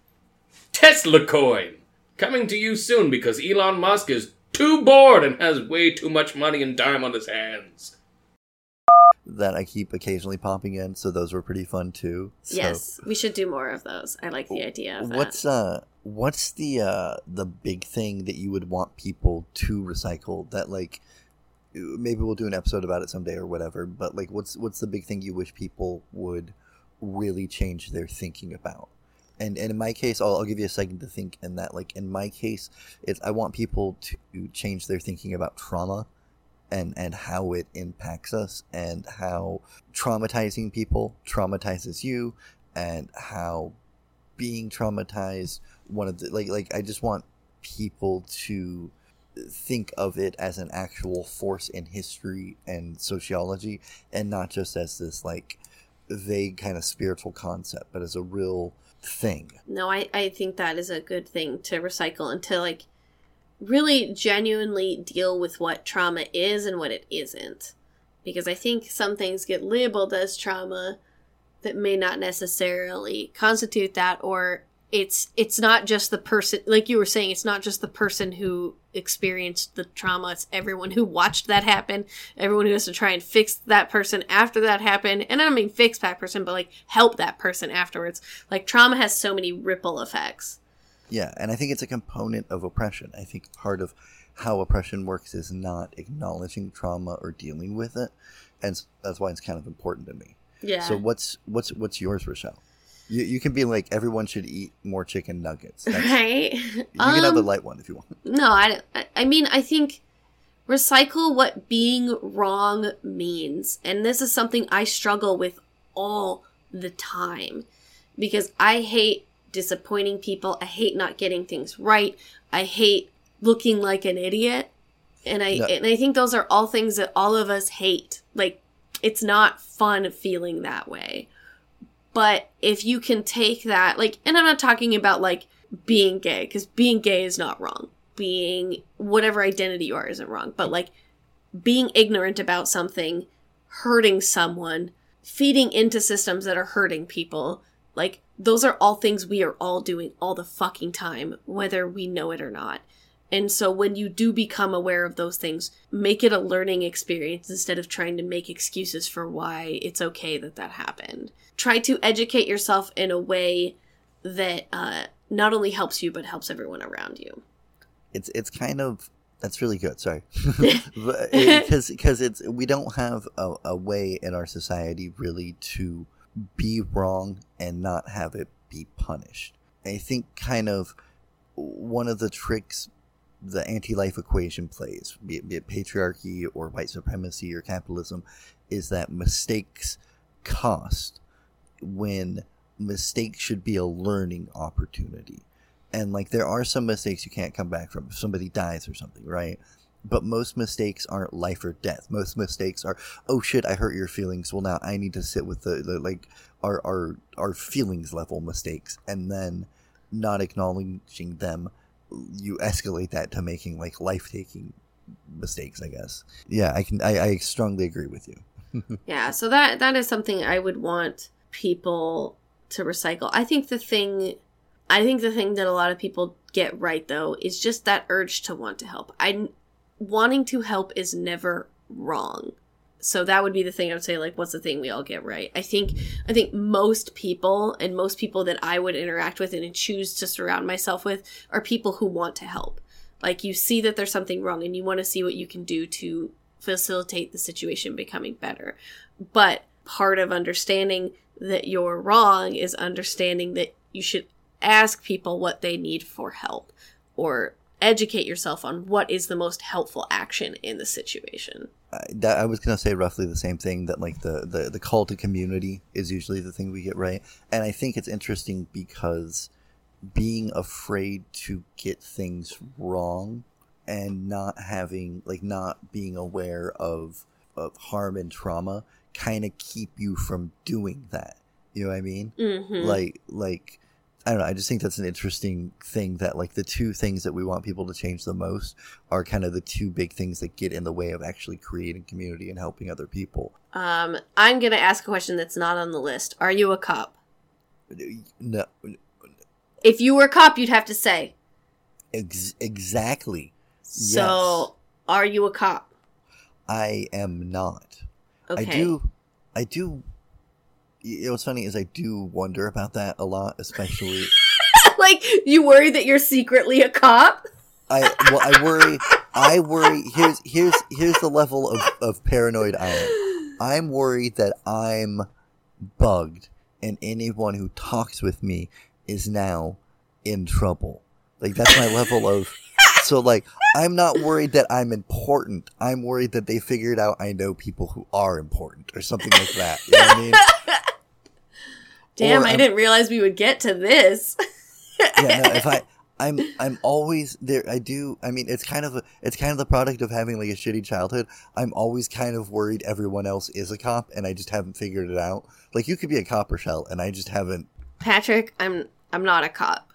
Tesla coin! Coming to you soon because Elon Musk is too bored and has way too much money and time on his hands. that I keep occasionally popping in, so those were pretty fun too. So, yes, we should do more of those. I like the idea of that. What's uh what's the uh the big thing that you would want people to recycle that like maybe we'll do an episode about it someday or whatever, but like what's what's the big thing you wish people would really change their thinking about? And, and in my case, I'll, I'll give you a second to think. In that, like in my case, it's I want people to change their thinking about trauma, and and how it impacts us and how traumatizing people traumatizes you and how being traumatized one of the like like I just want people to think of it as an actual force in history and sociology and not just as this like vague kind of spiritual concept but as a real thing No, I, I think that is a good thing to recycle and to like really genuinely deal with what trauma is and what it isn't. Because I think some things get labeled as trauma that may not necessarily constitute that or it's it's not just the person like you were saying it's not just the person who experienced the trauma it's everyone who watched that happen everyone who has to try and fix that person after that happened and i don't mean fix that person but like help that person afterwards like trauma has so many ripple effects Yeah, and I think it's a component of oppression. I think part of how oppression works is not acknowledging trauma or dealing with it, and that's why it's kind of important to me. yeah So what's what's what's yours, Rochelle? You you can be like everyone should eat more chicken nuggets. That's, right you can have the Um, light one if you want. No, I, I- I mean, I think recycle what being wrong means. And this is something I struggle with all the time because I hate disappointing people. I hate not getting things right. I hate looking like an idiot. And I No. and I think those are all things that all of us hate. Like it's not fun feeling that way. But if you can take that like and I'm not talking about like being gay cuz being gay is not wrong. Being whatever identity you are isn't wrong, but like being ignorant about something, hurting someone, feeding into systems that are hurting people, like those are all things we are all doing all the fucking time, whether we know it or not. And so when you do become aware of those things, make it a learning experience instead of trying to make excuses for why it's okay that that happened. Try to educate yourself in a way that uh, not only helps you, but helps everyone around you. It's it's kind of that's really good. Sorry, (laughs) (laughs) because because it's we don't have a, a way in our society really to be wrong and not have it be punished. I think kind of one of the tricks the anti-life equation plays, be it, be it patriarchy or white supremacy or capitalism, is that mistakes cost when mistakes should be a learning opportunity. And like there are some mistakes you can't come back from if somebody dies or something, right? But most mistakes aren't life or death. Most mistakes are, oh shit, I hurt your feelings. Well, now I need to sit with the, the like our our our feelings level mistakes, and then not acknowledging them, you escalate that to making like life taking mistakes. I guess. Yeah, I can. I, I strongly agree with you. (laughs) Yeah, so that that is something I would want people to recycle. I think the thing I think the thing that a lot of people get right though is just that urge to want to help. I wanting to help is never wrong. So that would be the thing I would say like what's the thing we all get right? I think I think most people and most people that I would interact with and choose to surround myself with are people who want to help. Like you see that there's something wrong and you want to see what you can do to facilitate the situation becoming better. But part of understanding that you're wrong is understanding that you should ask people what they need for help or educate yourself on what is the most helpful action in the situation. I, that, I was gonna say roughly the same thing that like the, the the call to community is usually the thing we get right, and I think it's interesting because being afraid to get things wrong and not having like not being aware of of harm and trauma kind of keep you from doing that. You know what I mean? Mm-hmm. Like like I don't know. I just think that's an interesting thing that like the two things that we want people to change the most are kind of the two big things that get in the way of actually creating community and helping other people. um, I'm going to ask a question that's not on the list. Are you a cop? No, If you were a cop, you'd have to say. ex- exactly. So, are you a cop? I am not. Okay. I do. I do. You know what's funny is I do wonder about that a lot, especially. (laughs) like, you worry that you're secretly a cop? I well, I worry. I worry. Here's here's here's the level of, of paranoid I am. I'm worried that I'm bugged, and anyone who talks with me is now in trouble. Like that's my level of. (laughs) So like, I'm not worried that I'm important. I'm worried that they figured out I know people who are important or something like that. You know what I mean? (laughs) Damn, Or I I'm- didn't realize we would get to this. yeah, no, if I (laughs) I'm I'm always there I do I mean it's kind of a, it's kind of the product of having like a shitty childhood. I'm always kind of worried everyone else is a cop and I just haven't figured it out. Like you could be a cop Rochelle and I just haven't Patrick, I'm I'm not a cop.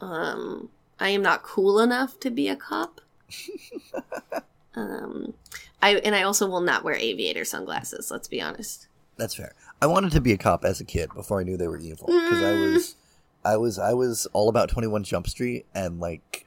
Um, I am not cool enough to be a cop. (laughs) um, I and I also will not wear aviator sunglasses. Let's be honest. that's fair. I wanted to be a cop as a kid before I knew they were evil because I Mm. was I was I was all about 21 Jump Street and like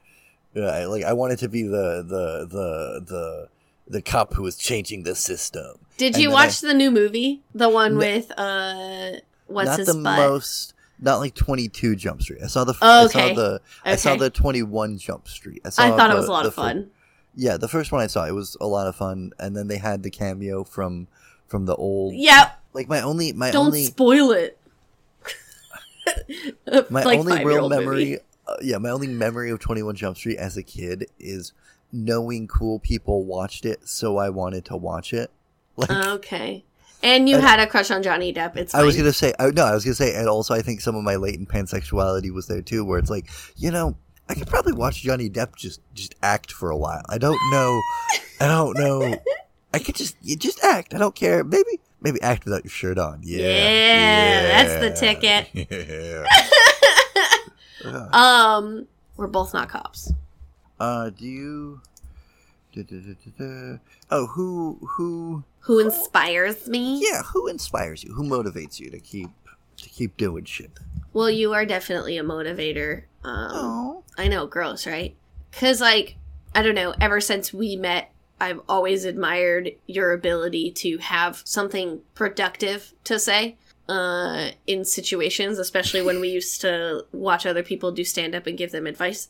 uh, I, like I wanted to be the the the the the cop who was changing the system. Did And you watch I- the new movie, the one with uh, what's not his the butt? most not like 22 jump street i saw the Oh, i saw the i saw the 21 jump street i, saw I thought it was a lot the of fir- fun. yeah the first one i saw it was a lot of fun and then they had the cameo from from the old Yeah, like my only my don't only spoil it. (laughs) my (laughs) Like only real memory uh, yeah my only memory of 21 jump street as a kid is knowing cool people watched it so i wanted to watch it (laughs) like Okay, and you And- had a crush on Johnny Depp. It's I was gonna say, I, no, I was gonna say, and also I think some of my latent pansexuality was there too, where it's like, you know, I could probably watch Johnny Depp just just act for a while. I don't know, I don't know. I could just just act. I don't care. Maybe maybe act without your shirt on. Yeah, Yeah, that's the ticket. (laughs) (laughs) Yeah. Um, we're both not cops. uh, do you? da, da, da. Oh, who who? Who inspires me? Yeah, who inspires you? Who motivates you to keep to keep doing shit? Well, you are definitely a motivator. Um, Oh, I know, gross, right? Because, like, I don't know, ever since we met, I've always admired your ability to have something productive to say uh, in situations, especially when we (laughs) used to watch other people do stand up and give them advice.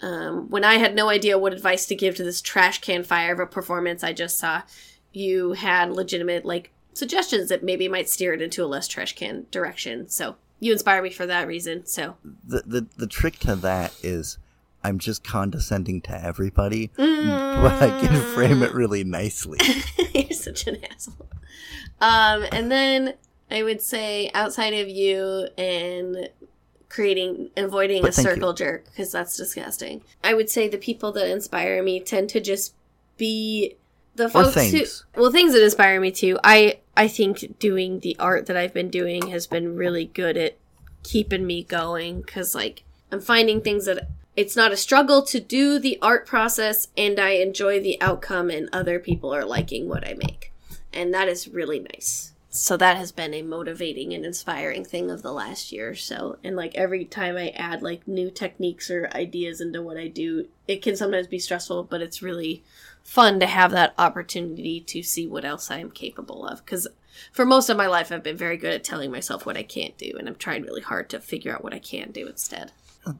Um, when I had no idea what advice to give to this trash can fire of a performance I just saw, you had legitimate, like, suggestions that maybe might steer it into a less trash can direction. So you inspire me for that reason. So the the the trick to that is I'm just condescending to everybody, Mm. but I can frame it really nicely. (laughs) You're such an asshole. Um, and then I would say outside of you and creating avoiding But a thank you. circle jerk because that's disgusting. I would say the people that inspire me tend to just be the folks who well things that inspire me too. I I think doing the art that I've been doing has been really good at keeping me going because like I'm finding things that it's not a struggle to do the art process and I enjoy the outcome and other people are liking what I make. And that is really nice. So that has been a motivating and inspiring thing of the last year or so. And like every time I add like new techniques or ideas into what I do, it can sometimes be stressful, but it's really fun to have that opportunity to see what else I am capable of. Because for most of my life, I've been very good at telling myself what I can't do, and I'm trying really hard to figure out what I can do instead.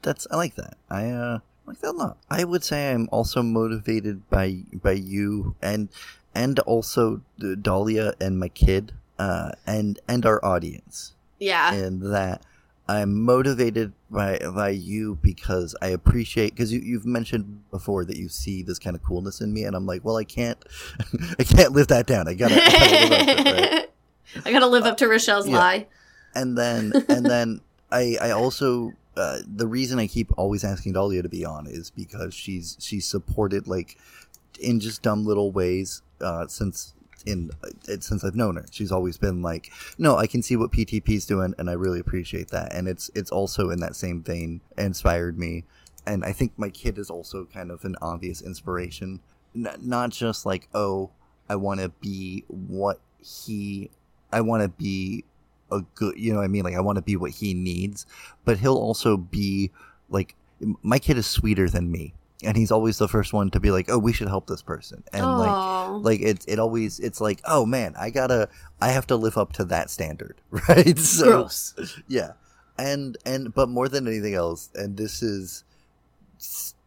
That's I like that. I uh like that a lot. I would say I'm also motivated by by you and and also uh, Dahlia and my kid. uh, and and our audience, Yeah. and that I'm motivated by by you because I appreciate because you, you've mentioned before that you see this kind of coolness in me, and I'm like, well, I can't, (laughs) I can't live that down. I gotta, I gotta live up right? (laughs) I gotta live up to Rochelle's yeah. lie. and then and then (laughs) I I also uh, the reason I keep always asking Dahlia to be on is because she's she's supported like in just dumb little ways uh, since in it, since I've known her. She's always been like, no, I can see what PTP's doing, and I really appreciate that. And it's it's also in that same vein inspired me, and I think my kid is also kind of an obvious inspiration. N- not just like, oh, I want to be what he, I want to be a good, you know what I mean? Like I want to be what he needs, but he'll also be like, my kid is sweeter than me. And he's always the first one to be like, "Oh, we should help this person," and like, Aw. like it it always it's like oh man i gotta i have to live up to that standard (laughs) right so Gross. yeah and and but more than anything else and this is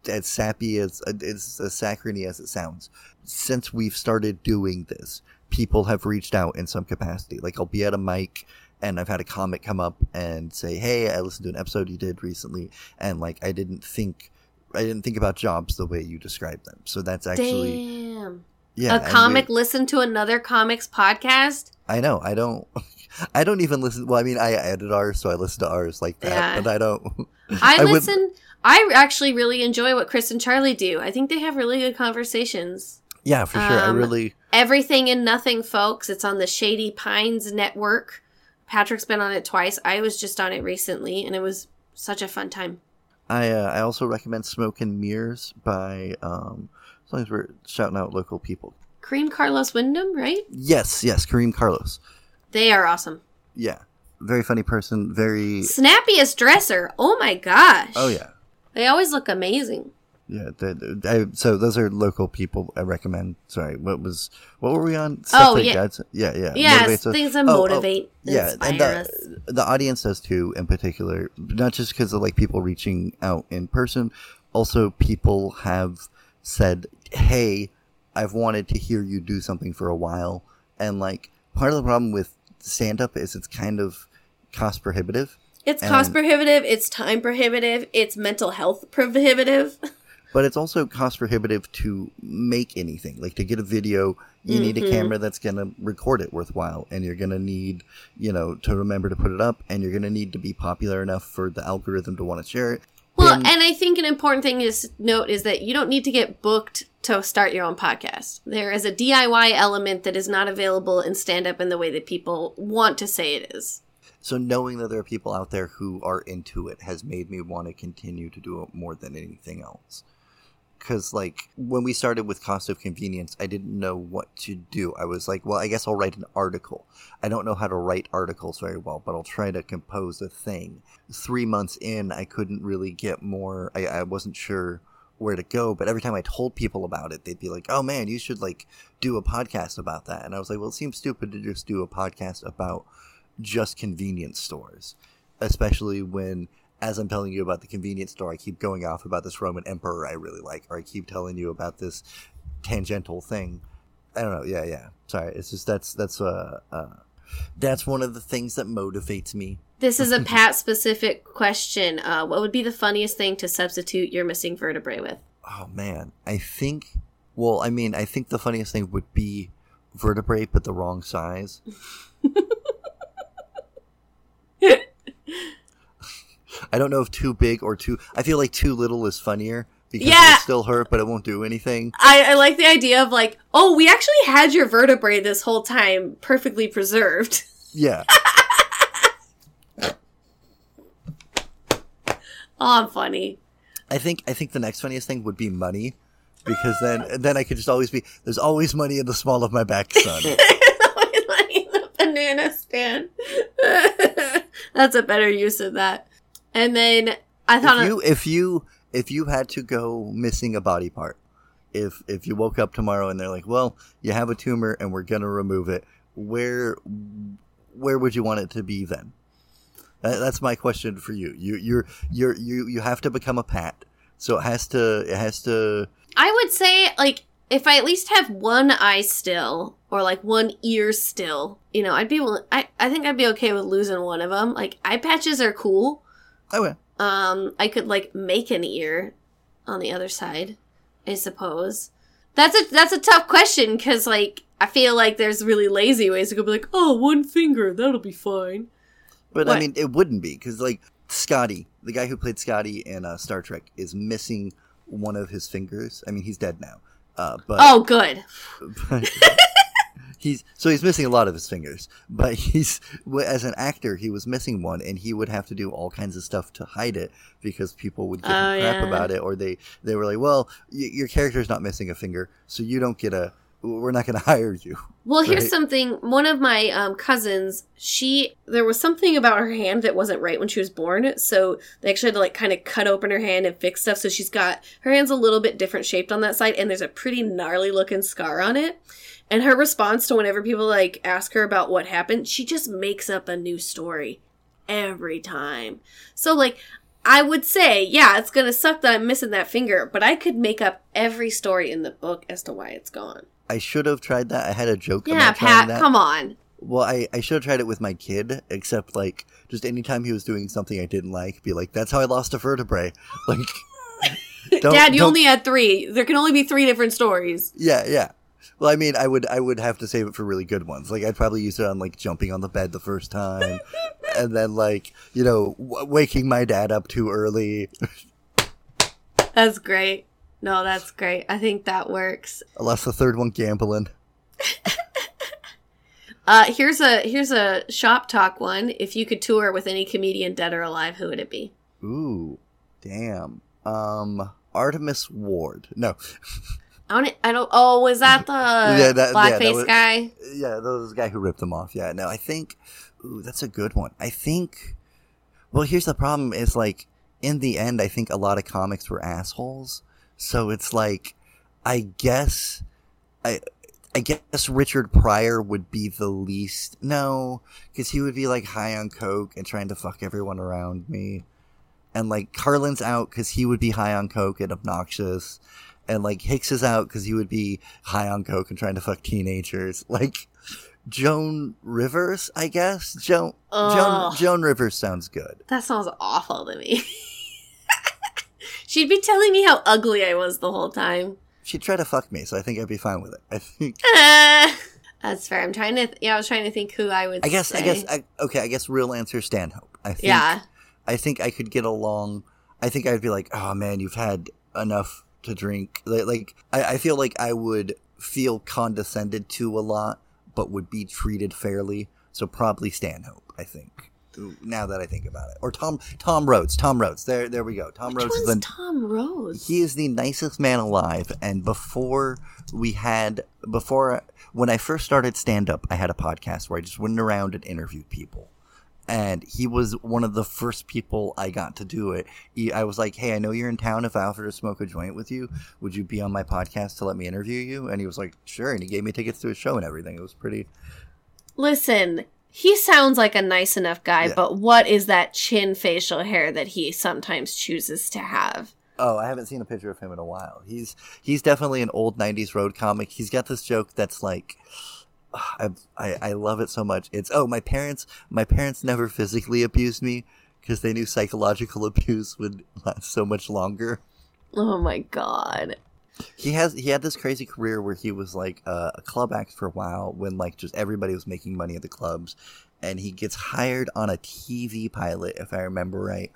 as sappy as uh, it's as saccharine as it sounds since we've started doing this people have reached out in some capacity like i'll be at a mic and i've had a comic come up and say hey i listened to an episode you did recently and like i didn't think i didn't think about jobs the way you described them so that's actually Damn. yeah a comic listened to another comics podcast? I know. I don't. (laughs) I don't even listen. Well, I mean, I edit ours, so I listen to ours like that. Yeah. But I don't. (laughs) I, I would- listen. I actually really enjoy what Chris and Charlie do. I think they have really good conversations. Yeah, for sure. I Um, really. Everything and Nothing, folks. It's on the Shady Pines Network. Patrick's been on it twice. I was just on it recently, and it was such a fun time. I uh, I also recommend Smoke and Mirrors by um. As long as we're shouting out local people. Kareem Carlos Wyndham, right? Yes, yes, Kareem Carlos. They are awesome. Yeah, very funny person. Very. Snappiest dresser. Oh my gosh. Oh yeah, They always look amazing. Yeah. The, the- I, so those are local people. I recommend. Sorry, what was what were we on? Oh, that yeah. guides- yeah, yeah. Motivates us. things that Oh, oh, motivate, yeah, inspire and us. the, the audience does too, in particular. Not just because of like people reaching out in person. Also, people have said, "Hey, I've wanted to hear you do something for a while," and like part of the problem with stand up is it's kind of cost prohibitive. It's cost prohibitive, it's time prohibitive, it's mental health prohibitive. (laughs) but it's also cost prohibitive to make anything like to get a video you need a Mhm. camera that's going to record it worthwhile and you're going to need you know to remember to put it up and you're going to need to be popular enough for the algorithm to want to share it Well, And- and I think an important thing is to note is that you don't need to get booked to start your own podcast. There is a DIY element that is not available in stand up in the way that people want to say it is. so knowing that there are people out there who are into it has made me want to continue to do it more than anything else because like when we started with cost of convenience i didn't know what to do. I was like well i guess i'll write an article. I don't know how to write articles very well but i'll try to compose a thing. Three months in i couldn't really get more i, I wasn't sure where to go but every time i told people about it they'd be like oh man you should like do a podcast about that. And i was like well it seems stupid to just do a podcast about just convenience stores especially when as I'm telling you about the convenience store, I keep going off about this Roman emperor I really like, or I keep telling you about this tangential thing. I don't know. Yeah, yeah. Sorry. It's just that's that's uh, uh that's one of the things that motivates me. This is a (laughs) Pat specific question. Uh, what would be the funniest thing to substitute your missing vertebrae with? Oh man, I think. Well, I mean, I think the funniest thing would be vertebrae, but the wrong size. (laughs) (laughs) I don't know if too big or too. I feel like too little is funnier because Yeah. it'll still hurt, but it won't do anything. I, I like the idea of like, oh, we actually had your vertebrae this whole time perfectly preserved. Yeah. (laughs) oh, I'm funny. I think I think the next funniest thing would be money, because then then I could just always be there's always money in the small of my back, (laughs) son. money in the banana stand. (laughs) That's a better use of that. And then I thought, if you if you if you had to go missing a body part, if if you woke up tomorrow and they're like, well, you have a tumor and we're gonna remove it, where where would you want it to be then? That, that's my question for you. You you're you're you you have to become a pat, so it has to it has to I would say like if I at least have one eye still or like one ear still, you know, I'd be willing. I I think I'd be okay with losing one of them. Like eye patches are cool. Okay. Um, I could like make an ear on the other side, I suppose. That's a that's a tough question because like I feel like there's really lazy ways to go be like, oh, one finger, that'll be fine. But What? I mean, it wouldn't be because like Scotty, the guy who played Scotty in uh, Star Trek, is missing one of his fingers. I mean, he's dead now. Uh, but, Oh, good. (laughs) but he's so he's missing a lot of his fingers. But (laughs) he's as an actor, he was missing one, and he would have to do all kinds of stuff to hide it because people would give Oh, him crap yeah. about it, or they they were like, "Well, y- your character's not missing a finger, so you don't get a. We're not going (laughs) to hire you." Well, here's Right. something. One of my um, cousins, she there was something about her hand that wasn't right when she was born, so they actually had to like kind of cut open her hand and fix stuff. So she's got her hand's a little bit different shaped on that side, and there's a pretty gnarly looking scar on it. And her response to whenever people like ask her about what happened, she just makes up a new story every time. So like. I would say, yeah, it's gonna suck that I'm missing that finger, but I could make up every story in the book as to why it's gone. I should have tried that. I had a joke Yeah, Pat, come on. Well, I, I should have tried it with my kid, except like just anytime he was doing something I didn't like, be like, "That's how I lost a vertebrae." (laughs) Like, (laughs) don't- Dad, you don't- only had three. There can only be three different stories. yeah, yeah. Well, I mean, I would I would have to save it for really good ones. Like, I'd probably use it on like jumping on the bed the first time, (laughs) and then like you know w- waking my dad up too early. (laughs) That's great. No, that's great. I think that works. Unless the third one gambling. (laughs) Uh, here's a here's a shop talk one. If you could tour with any comedian, dead or alive, who would it be? Ooh, damn. Um, Artemus Ward. No, I don't. I don't. Oh, was that the (laughs) Yeah, that- yeah, that blackface was- guy? yeah, that was the guy who ripped them off. Yeah, no, I think, ooh, that's a good one. I think, well, here's the problem: is like in the end, I think a lot of comics were assholes. So it's like, I guess, I, I guess Richard Pryor would be the least. No, because he would be like high on coke and trying to fuck everyone around me, and like Carlin's out because he would be high on coke and obnoxious. And like Hicks is out because he would be high on coke and trying to fuck teenagers. (laughs) Like Joan Rivers, I guess. Joan Joan Ugh. Joan Rivers sounds good. That sounds awful to me. (laughs) She'd be telling me how ugly I was the whole time. She'd try to fuck me, so I think I'd be fine with it. I think. Ah, (laughs) that's fair. I'm trying to. Th- yeah, I was trying to think who I would. I guess. I guess. I, okay. I guess real answer Stanhope. I think. yeah. I think I could get along. I think I'd be like, oh man, you've had enough to drink. Like, I, I feel like I would feel condescended to a lot, but would be treated fairly. So probably Stanhope. I think. Now that I think about it, or Tom Tom Rhodes. Tom Rhodes. There, there we go. Tom Which Rhodes is the Tom Rhodes? he is the nicest man alive and before we had before when i first started stand up i had a podcast where i just went around and interviewed people and he was one of the first people i got to do it he, i was like hey i know you're in town if i offer to smoke a joint with you would you be on my podcast to let me interview you and he was like sure and he gave me tickets to his show and everything it was pretty Listen, he sounds like a nice enough guy, Yeah. but what is that chin facial hair that he sometimes chooses to have? Oh, I haven't seen a picture of him in a while. He's he's definitely an old '90s road comic. He's got this joke that's like, (sighs) I I, I love it so much. It's oh my parents my parents never physically abused me because they knew psychological (laughs) abuse would last so much longer. Oh my god. He has he had this crazy career where he was like a, a club act for a while when like just everybody was making money at the clubs, and he gets hired on a TV pilot if I remember right,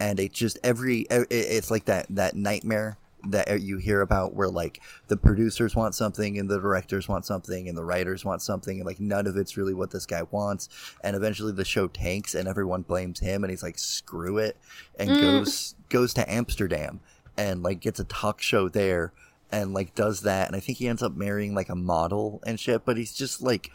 and it just every it- it's like that that nightmare that you hear about where like the producers want something and the directors want something and the writers want something and like none of it's really what this guy wants. And eventually the show tanks and everyone blames him and he's like screw it and Mm. goes goes to Amsterdam and like gets a talk show there and like does that. And I think he ends up marrying like a model and shit but he's just like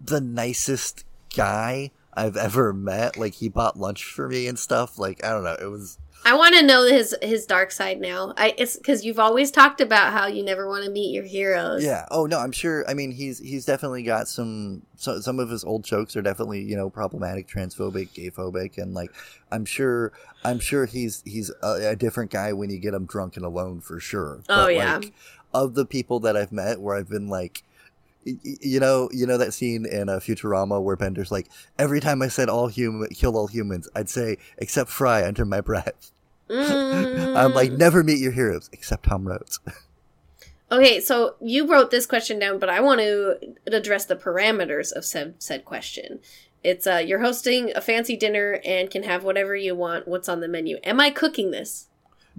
the nicest guy I've ever met. Like he bought lunch for me and stuff. Like I don't know. It was I want to know his his dark side now. I it's because you've always talked about how you never want to meet your heroes. Yeah. Oh no, I'm sure. I mean, he's he's definitely got some. So, some of his old jokes are definitely you know problematic, transphobic, gayphobic, and like I'm sure I'm sure he's he's a, a different guy when you get him drunk and alone for sure. Oh, But, yeah. Like, of the people that I've met where I've been like, you know, you know that scene in uh, Futurama where Bender's like, every time I said all human, kill all humans, I'd say except Fry under my breath. (laughs) I'm like, Mm. never meet your heroes except Tom Rhodes. (laughs) Okay, so you wrote this question down, but I want to address the parameters of said said question. It's uh you're hosting a fancy dinner and can have whatever you want. What's on the menu? Am I cooking this?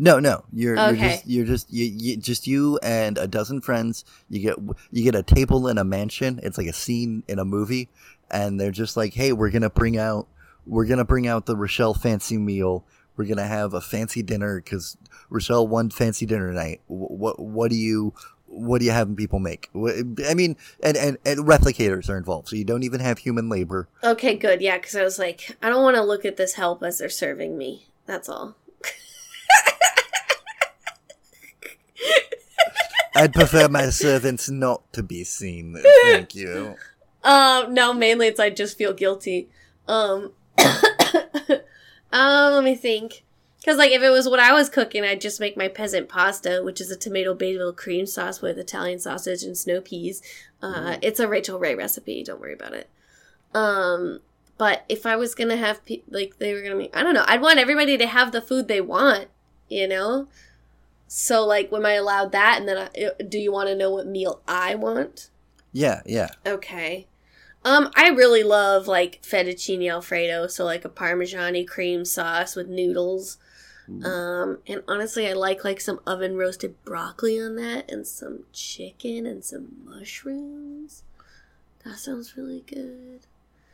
No, no, you're you're just you're just you, you just you and a dozen friends. You get you get a table in a mansion. It's like a scene in a movie, and they're just like, hey, we're gonna bring out we're gonna bring out the Rochelle fancy meal. We're gonna have a fancy dinner because Rochelle won fancy dinner night. What what do you what do you having people make? I mean, and, and and replicators are involved, so you don't even have human labor. Okay, good. Yeah, because I was like, I don't want to look at this help as they're serving me. That's all. I'd prefer my (laughs) servants not to be seen. Thank you. Um, no, mainly it's I just feel guilty. Um, (coughs) um, let me think. Because, like, if it was what I was cooking, I'd just make my peasant pasta, which is a tomato basil cream sauce with Italian sausage and snow peas. Uh, it's a Rachael Ray recipe. Don't worry about it. Um, but if I was gonna have, pe- like, they were gonna make, I don't know, I'd want everybody to have the food they want, you know? So, like, am I allowed that? And then, I, do you want to know what meal I want? Yeah, yeah. Okay. Um, I really love like fettuccine alfredo, so like a parmesan cream sauce with noodles. Um, and honestly, I like like some oven roasted broccoli on that, and some chicken and some mushrooms. That sounds really good.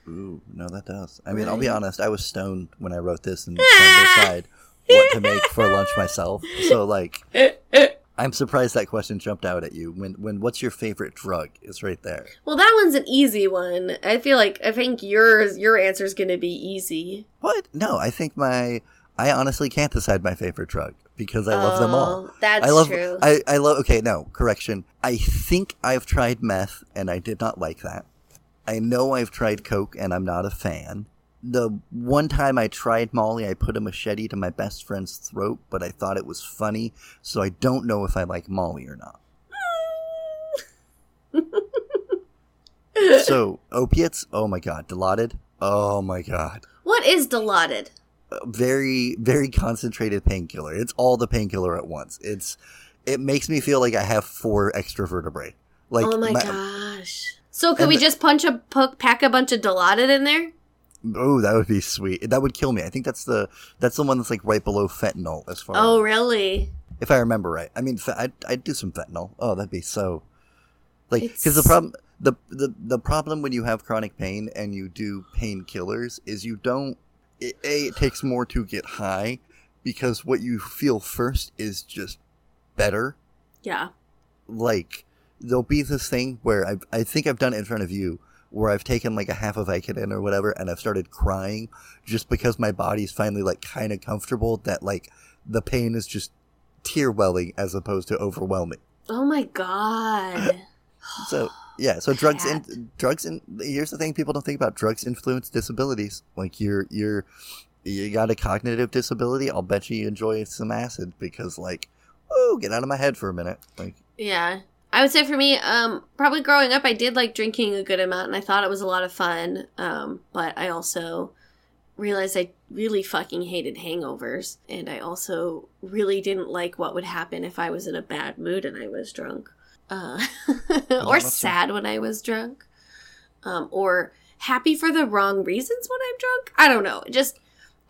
Ooh, no, that does. I mean, I'll be honest. I was stoned when I wrote this and (laughs) decide what to make for lunch myself. So, like, I'm surprised that question jumped out at you. When, when, what's your favorite drug? Is right there. Well, that one's an easy one. I feel like I think yours your answer's gonna be easy. What? No, I think my. I honestly can't decide my favorite drug because I love them oh, all. Oh, That's I love. true. I, I love. Okay, no correction. I think I've tried meth and I did not like that. I know I've tried coke and I'm not a fan. The one time I tried Molly, I put a machete to my best friend's throat, but I thought it was funny, so I don't know if I like Molly or not. (laughs) So opiates, oh my god, Dilaudid, oh my god, what is Dilaudid? Uh, very very concentrated painkiller. It's all the painkiller at once. It's it makes me feel like I have four extra vertebrae. Like oh my, gosh. So could we the- just punch a pack a bunch of Dilaudid in there? Oh, that would be sweet. That would kill me. I think that's the that's the one that's like right below fentanyl as far. Oh, as, really? if I remember right. I mean, I'd I'd do some fentanyl. Oh, that'd be so. Like, because the problem the, the the problem when you have chronic pain and you do painkillers is you don't. It, a it takes more to get high because what you feel first is just better. Yeah. like there'll be this thing where I I think I've done it in front of you where I've taken like a half of Vicodin or whatever and I've started crying just because my body's finally like kind of comfortable that like the pain is just tear welling as opposed to overwhelming. Oh my god. (laughs) So yeah, so (sighs) drugs and drugs and here's the thing people don't think about drugs influence disabilities. Like you're you're you got a cognitive disability, I'll bet you you enjoy some acid because like oh get out of my head for a minute. Like yeah. I would say for me, um, probably growing up, I did like drinking a good amount, and I thought it was a lot of fun. Um, but I also realized I really fucking hated hangovers, and I also really didn't like what would happen if I was in a bad mood and I was drunk, uh, (laughs) or sad when I was drunk, um, or happy for the wrong reasons when I'm drunk. I don't know. Just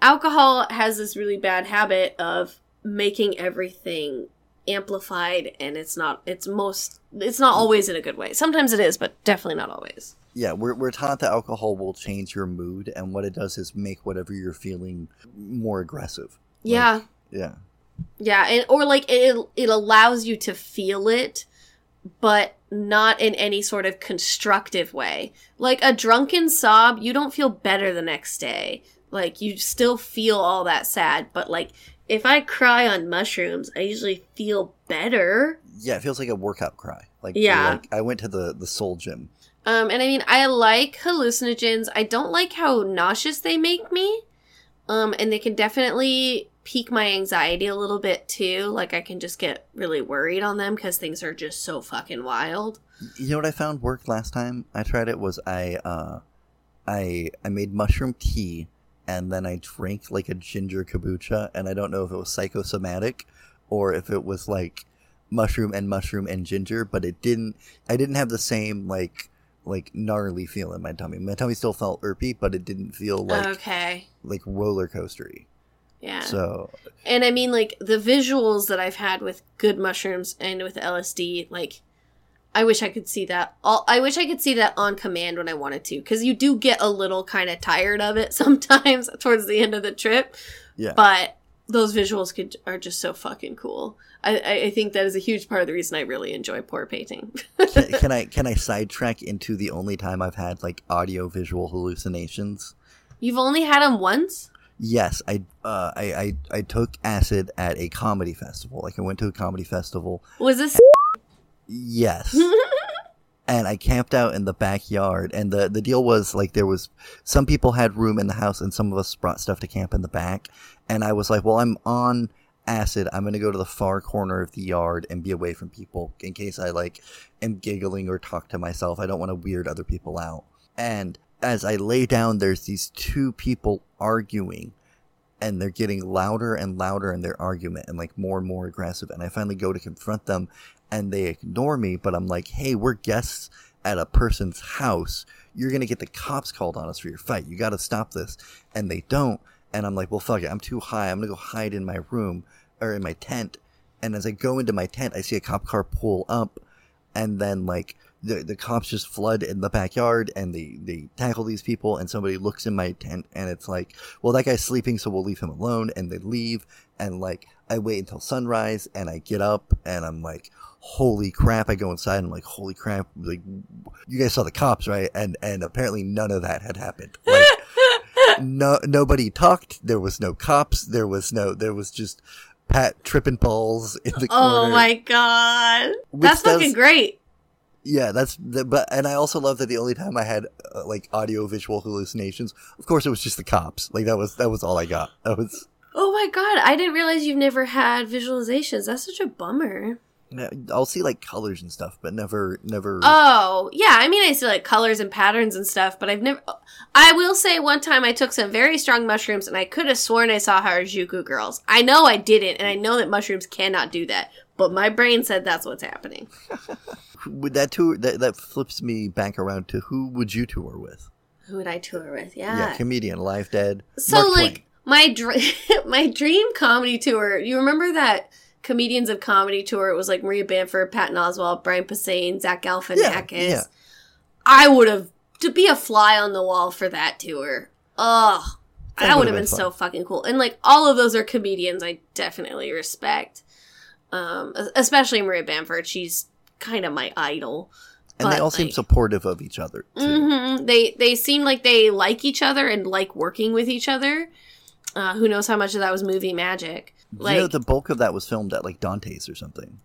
alcohol has this really bad habit of making everything amplified and it's not it's most it's not always in a good way. Sometimes it is but definitely not always. Yeah, we're, we're taught that alcohol will change your mood, and what it does is make whatever you're feeling more aggressive. yeah. Yeah. yeah and or like it it allows you to feel it but not in any sort of constructive way. Like a drunken sob you don't feel better the next day. Like you still feel all that sad but like if i cry on mushrooms i usually feel better Yeah, it feels like a workout cry. Like Yeah. like I went to the the soul gym. Um, and I mean, I like hallucinogens. I don't like how nauseous they make me. Um, and they can definitely pique my anxiety a little bit too. Like I can just get really worried on them because things are just so fucking wild. You know what I found worked last time I tried it was I uh, I I made mushroom tea and then I drank like a ginger kombucha and I don't know if it was psychosomatic or if it was like mushroom and mushroom and ginger, but it didn't. I didn't have the same like like gnarly feel in my tummy. My tummy still felt irpy, but it didn't feel like okay. like roller coastery. Yeah. So And I mean, like the visuals that I've had with good mushrooms and with LSD, like I wish I could see that. All I wish I could see that on command when I wanted to, because you do get a little kind of tired of it (laughs) sometimes towards the end of the trip. yeah, But those visuals could are just so fucking cool. I, I, think that is a huge part of the reason I really enjoy pour painting. can, can I (laughs) can I sidetrack into the only time I've had like audio visual hallucinations? You've only had them once. Yes, I, uh, I I I took acid at a comedy festival. Like I went to a comedy festival. Was this? Yes. (laughs) and I camped out in the backyard. And the the deal was like there was some people had room in the house, and some of us brought stuff to camp in the back. And I was like, well, I'm on acid. I'm gonna go to the far corner of the yard and be away from people in case I like am giggling or talk to myself. I don't want to weird other people out. And as I lay down, there's these two people arguing. And they're getting louder and louder in their argument and like more and more aggressive. And I finally go to confront them and they ignore me, but I'm like, hey, we're guests at a person's house. You're going to get the cops called on us for your fight. You got to stop this. And they don't. And I'm like, well, fuck it. I'm too high. I'm going to go hide in my room or in my tent. And as I go into my tent, I see a cop car pull up. And then, like, the, the cops just flood in the backyard and they, they tackle these people. And somebody looks in my tent and it's like, well, that guy's sleeping, so we'll leave him alone. And they leave. And, like, I wait until sunrise and I get up and I'm like, holy crap. I go inside and I'm like, holy crap. Like, you guys saw the cops, right? And, and apparently none of that had happened. Like, (laughs) no, nobody talked. There was no cops. There was no, there was just Pat tripping balls in the corner. Oh my god, that's does- fucking great. Yeah, that's the, but, and I also love that the only time I had uh, like audio visual hallucinations, of course, it was just the cops. Like that was, that was all I got. That was, Oh my god, I didn't realize you've never had visualizations. That's such a bummer. I'll see like colors and stuff, but never, never. Oh, yeah. I mean, I see like colors and patterns and stuff, but I've never. I will say one time I took some very strong mushrooms and I could have sworn I saw Harajuku girls. I know I didn't, and I know that mushrooms cannot do that, but my brain said that's what's happening. (laughs) Would that tour that that flips me back around to who would you tour with? Who would I tour with? Yeah, Yeah. comedian, live dead. so, Mark like, Twain. my, dr- (laughs) my dream comedy tour, you remember that Comedians of Comedy tour? It was like Maria Bamford, Patton Oswalt, Brian Posehn, Zach Galifianakis. yeah. I would have to be a fly on the wall for that tour. Ugh. That That would would've been, been so fucking cool. And like all of those are comedians I definitely respect. Um especially Maria Bamford. She's kind of my idol. and they all seem supportive of each other. Too. hmm They they seem like they like each other and like working with each other. Uh, who knows how much of that was movie magic? Like, you know, the bulk of that was filmed at like Dante's or something.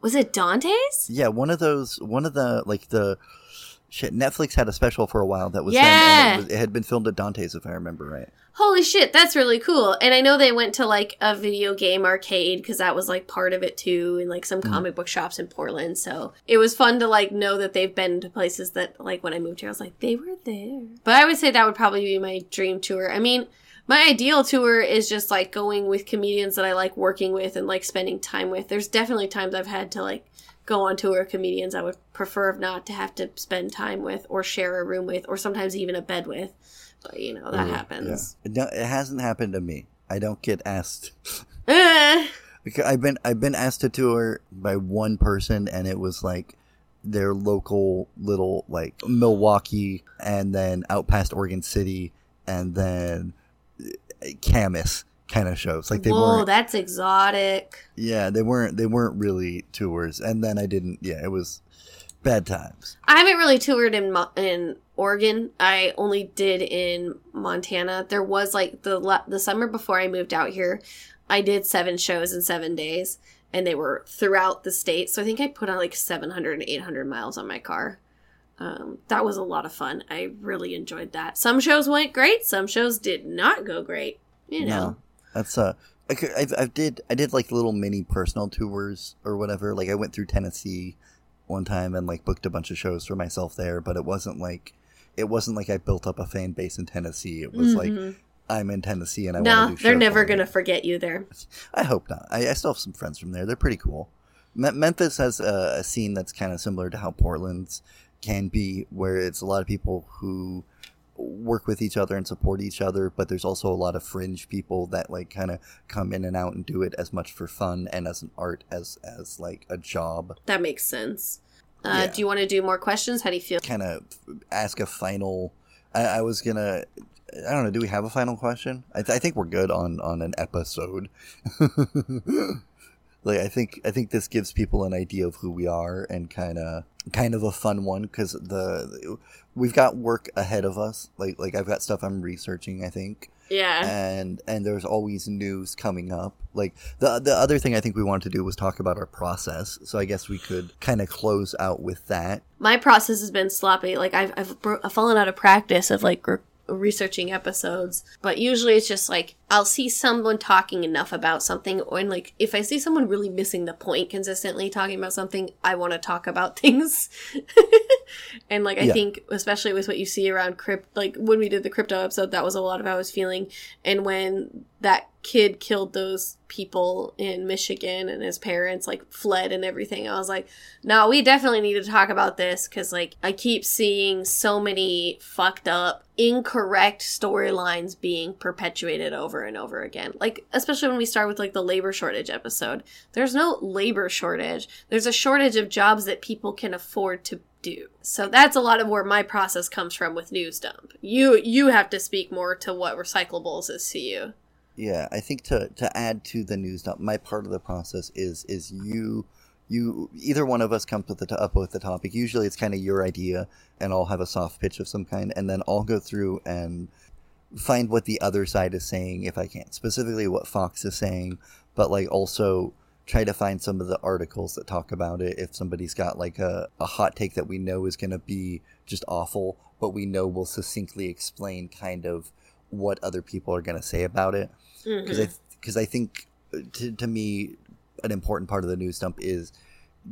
was it Dante's? Yeah, one of those, one of the like the shit. Netflix had a special for a while that was Yeah. it, was, it had been filmed at Dante's, if I remember right. Holy shit, that's really cool. And I know they went to like a video game arcade because that was like part of it too, and like some Mm. comic book shops in Portland. So it was fun to like know that they've been to places that like when I moved here, I was like, they were there. But I would say that would probably be my dream tour. I mean, my ideal tour is just like going with comedians that I like working with and like spending time with. There's definitely times I've had to like go on tour with comedians I would prefer not to have to spend time with or share a room with or sometimes even a bed with. But you know, that Ooh, happens. Yeah. No, it hasn't happened to me. I don't get asked. (laughs) Eh. Because I've been I've been asked to tour by one person, and it was like their local little like Milwaukie, and then out past Oregon City, and then Camas kind of shows. Like they Whoa, weren't. that's exotic. Yeah, they weren't. They weren't really tours. And then I didn't. Yeah, it was bad times. I haven't really toured in in Oregon. I only did in Montana. There was like the the summer before I moved out here, I did seven shows in seven days, and they were throughout the state. So I think I put on like 700 and 800 miles on my car. Um, that was a lot of fun. I really enjoyed that. Some shows went great. Some shows did not go great. You know. No, that's uh I, I, I did I did like little mini personal tours or whatever. Like I went through Tennessee one time and like booked a bunch of shows for myself there, but it wasn't like it wasn't like I built up a fan base in Tennessee. It was like Mhm. I'm in Tennessee and I no, want to do. they're never gonna forget you there. I hope not. I, I still have some friends from there. They're pretty cool. Me- Memphis has a, a scene that's kind of similar to how Portland's can be, where it's a lot of people who work with each other and support each other, but there's also a lot of fringe people that like kind of come in and out and do it as much for fun and as an art as as like a job. That makes sense. Uh, Yeah. Do you want to do more questions? How do you feel? Kind of ask a final. I, I was gonna. I don't know. Do we have a final question? I, th- I think we're good on on an episode. (laughs) like I think I think this gives people an idea of who we are and kind of kind of a fun one because the we've got work ahead of us. Like like I've got stuff I'm researching. I think Yeah. and and there's always news coming up. Like the the other thing I think we wanted to do was talk about our process. So I guess we could kind of close out with that. my process has been sloppy. Like I've I've, bro- I've fallen out of practice of like re- researching episodes, but usually it's just like I'll see someone talking enough about something, or and like if I see someone really missing the point consistently talking about something, I want to talk about (laughs) things. and like I Yeah. think, especially with what you see around crypt, like when we did the crypto episode, that was a lot of how I was feeling, and when that kid killed those people in Michigan and his parents like fled and everything. I was like, no, we definitely need to talk about this because like I keep seeing so many fucked up, incorrect storylines being perpetuated over and over again. Like especially when we start with like the labor shortage episode. There's no labor shortage. There's a shortage of jobs that people can afford to do. So that's a lot of where my process comes from with news dump. You you have to speak more to what recyclables is to you. Yeah, I think to to add to the news dump, my part of the process is is you you either one of us comes with the up with the topic. Usually, it's kind of your idea, and I'll have a soft pitch of some kind, and then I'll go through and find what the other side is saying if I can't. Specifically what Fox is saying, but like also try to find some of the articles that talk about it. If somebody's got like a, a hot take that we know is going to be just awful, but we know will succinctly explain kind of what other people are going to say about it. Mm-hmm. Because I because I think to, to me an important part of the news dump is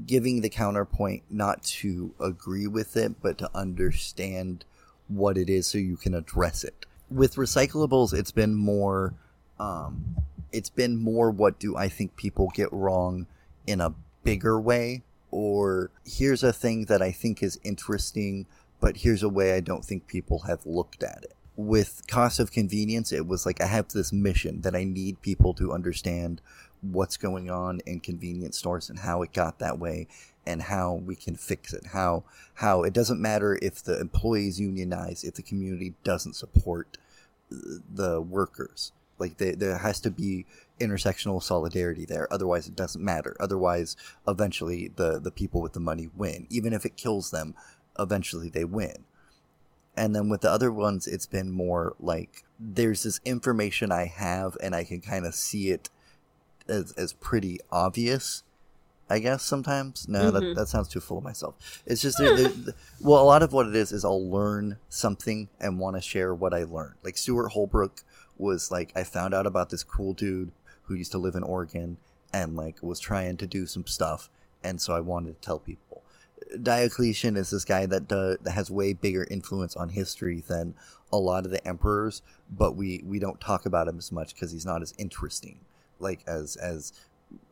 giving the counterpoint not to agree with it but to understand what it is so you can address it with recyclables it's been more um, it's been more what do i think people get wrong in a bigger way or here's a thing that i think is interesting but here's a way i don't think people have looked at it. With cost of convenience it was like i have this mission that i need people to understand what's going on in convenience stores and how it got that way and how we can fix it how how it doesn't matter if the employees unionize if the community doesn't support uh, the workers. Like they, there has to be intersectional solidarity there otherwise it doesn't matter. Otherwise eventually the the people with the money win. Even if it kills them eventually they win. And then with the other ones it's been more like there's this information i have and i can kind of see it as, as pretty obvious i guess sometimes? No Mhm. that, that sounds too full of myself. It's just there, there- well a lot of what it is is i'll learn something and want to share what i learned. Like stewart holbrook was like i found out about this cool dude who used to live in oregon and like was trying to do some stuff and so i wanted to tell people. Diocletian is this guy that does, that has way bigger influence on history than a lot of the emperors, but we we don't talk about him as much because he's not as interesting, like as as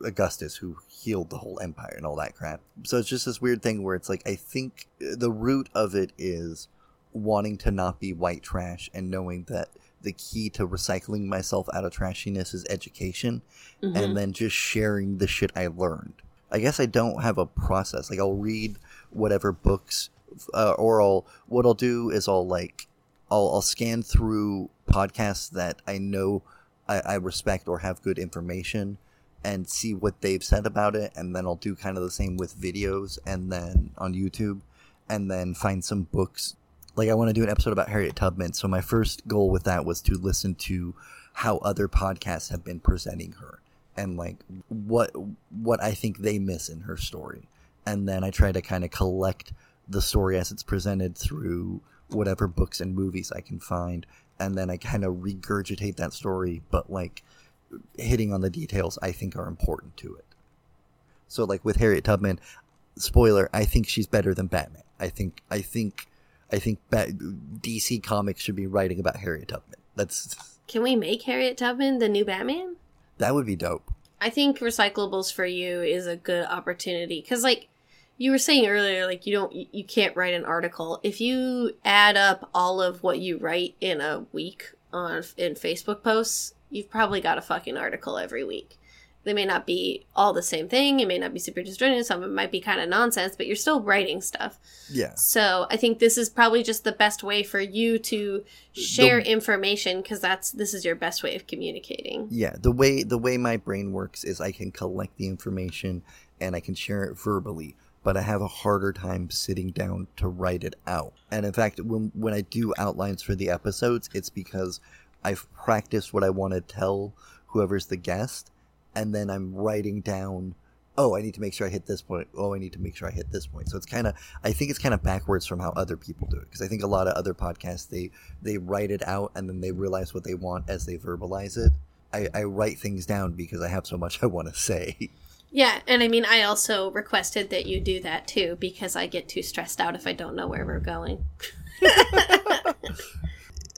Augustus who healed the whole empire and all that crap. So it's just this weird thing where it's like I think the root of it is wanting to not be white trash and knowing that the key to recycling myself out of trashiness is education Mhm. and then just sharing the shit I learned. I guess I don't have a process. Like I'll read whatever books, uh, or I'll what I'll do is I'll like I'll I'll scan through podcasts that I know I, I respect or have good information, and see what they've said about it, and then I'll do kind of the same with videos, and then on YouTube, and then find some books. Like I want to do an episode about Harriet Tubman, so my first goal with that was to listen to how other podcasts have been presenting her and like what what I think they miss in her story. And then I try to kind of collect the story as it's presented through whatever books and movies I can find and then I kind of regurgitate that story but like hitting on the details I think are important to it. So like with Harriet Tubman, spoiler, I think she's better than Batman. I think I think I think Bat- DC Comics should be writing about Harriet Tubman. That's (laughs) Can we make Harriet Tubman the new Batman? that would be dope. I think recyclables for you is a good opportunity because, like you were saying earlier, like you don't, you can't write an article if you add up all of what you write in a week on in Facebook posts. You've probably got a fucking article every week. They may not be all the same thing. It may not be super disjointed. Some of it might be kind of nonsense, but you're still writing stuff. Yeah. So I think this is probably just the best way for you to share information because that's this is your best way of communicating. Yeah, the way the way my brain works is I can collect the information and I can share it verbally, but I have a harder time sitting down to write it out. And in fact, when when I do outlines for the episodes, it's because I've practiced what I want to tell whoever's the guest, and then I'm writing down. Oh, I need to make sure I hit this point. Oh, I need to make sure I hit this point. So it's kind of, I think it's kind of backwards from how other people do it. Because I think a lot of other podcasts they they write it out and then they realize what they want as they verbalize it. I, I write things down because I have so much (laughs) I want to say. Yeah, and I mean, I also requested that you do that too because I get too stressed out if I don't know where we're going. (laughs) (laughs)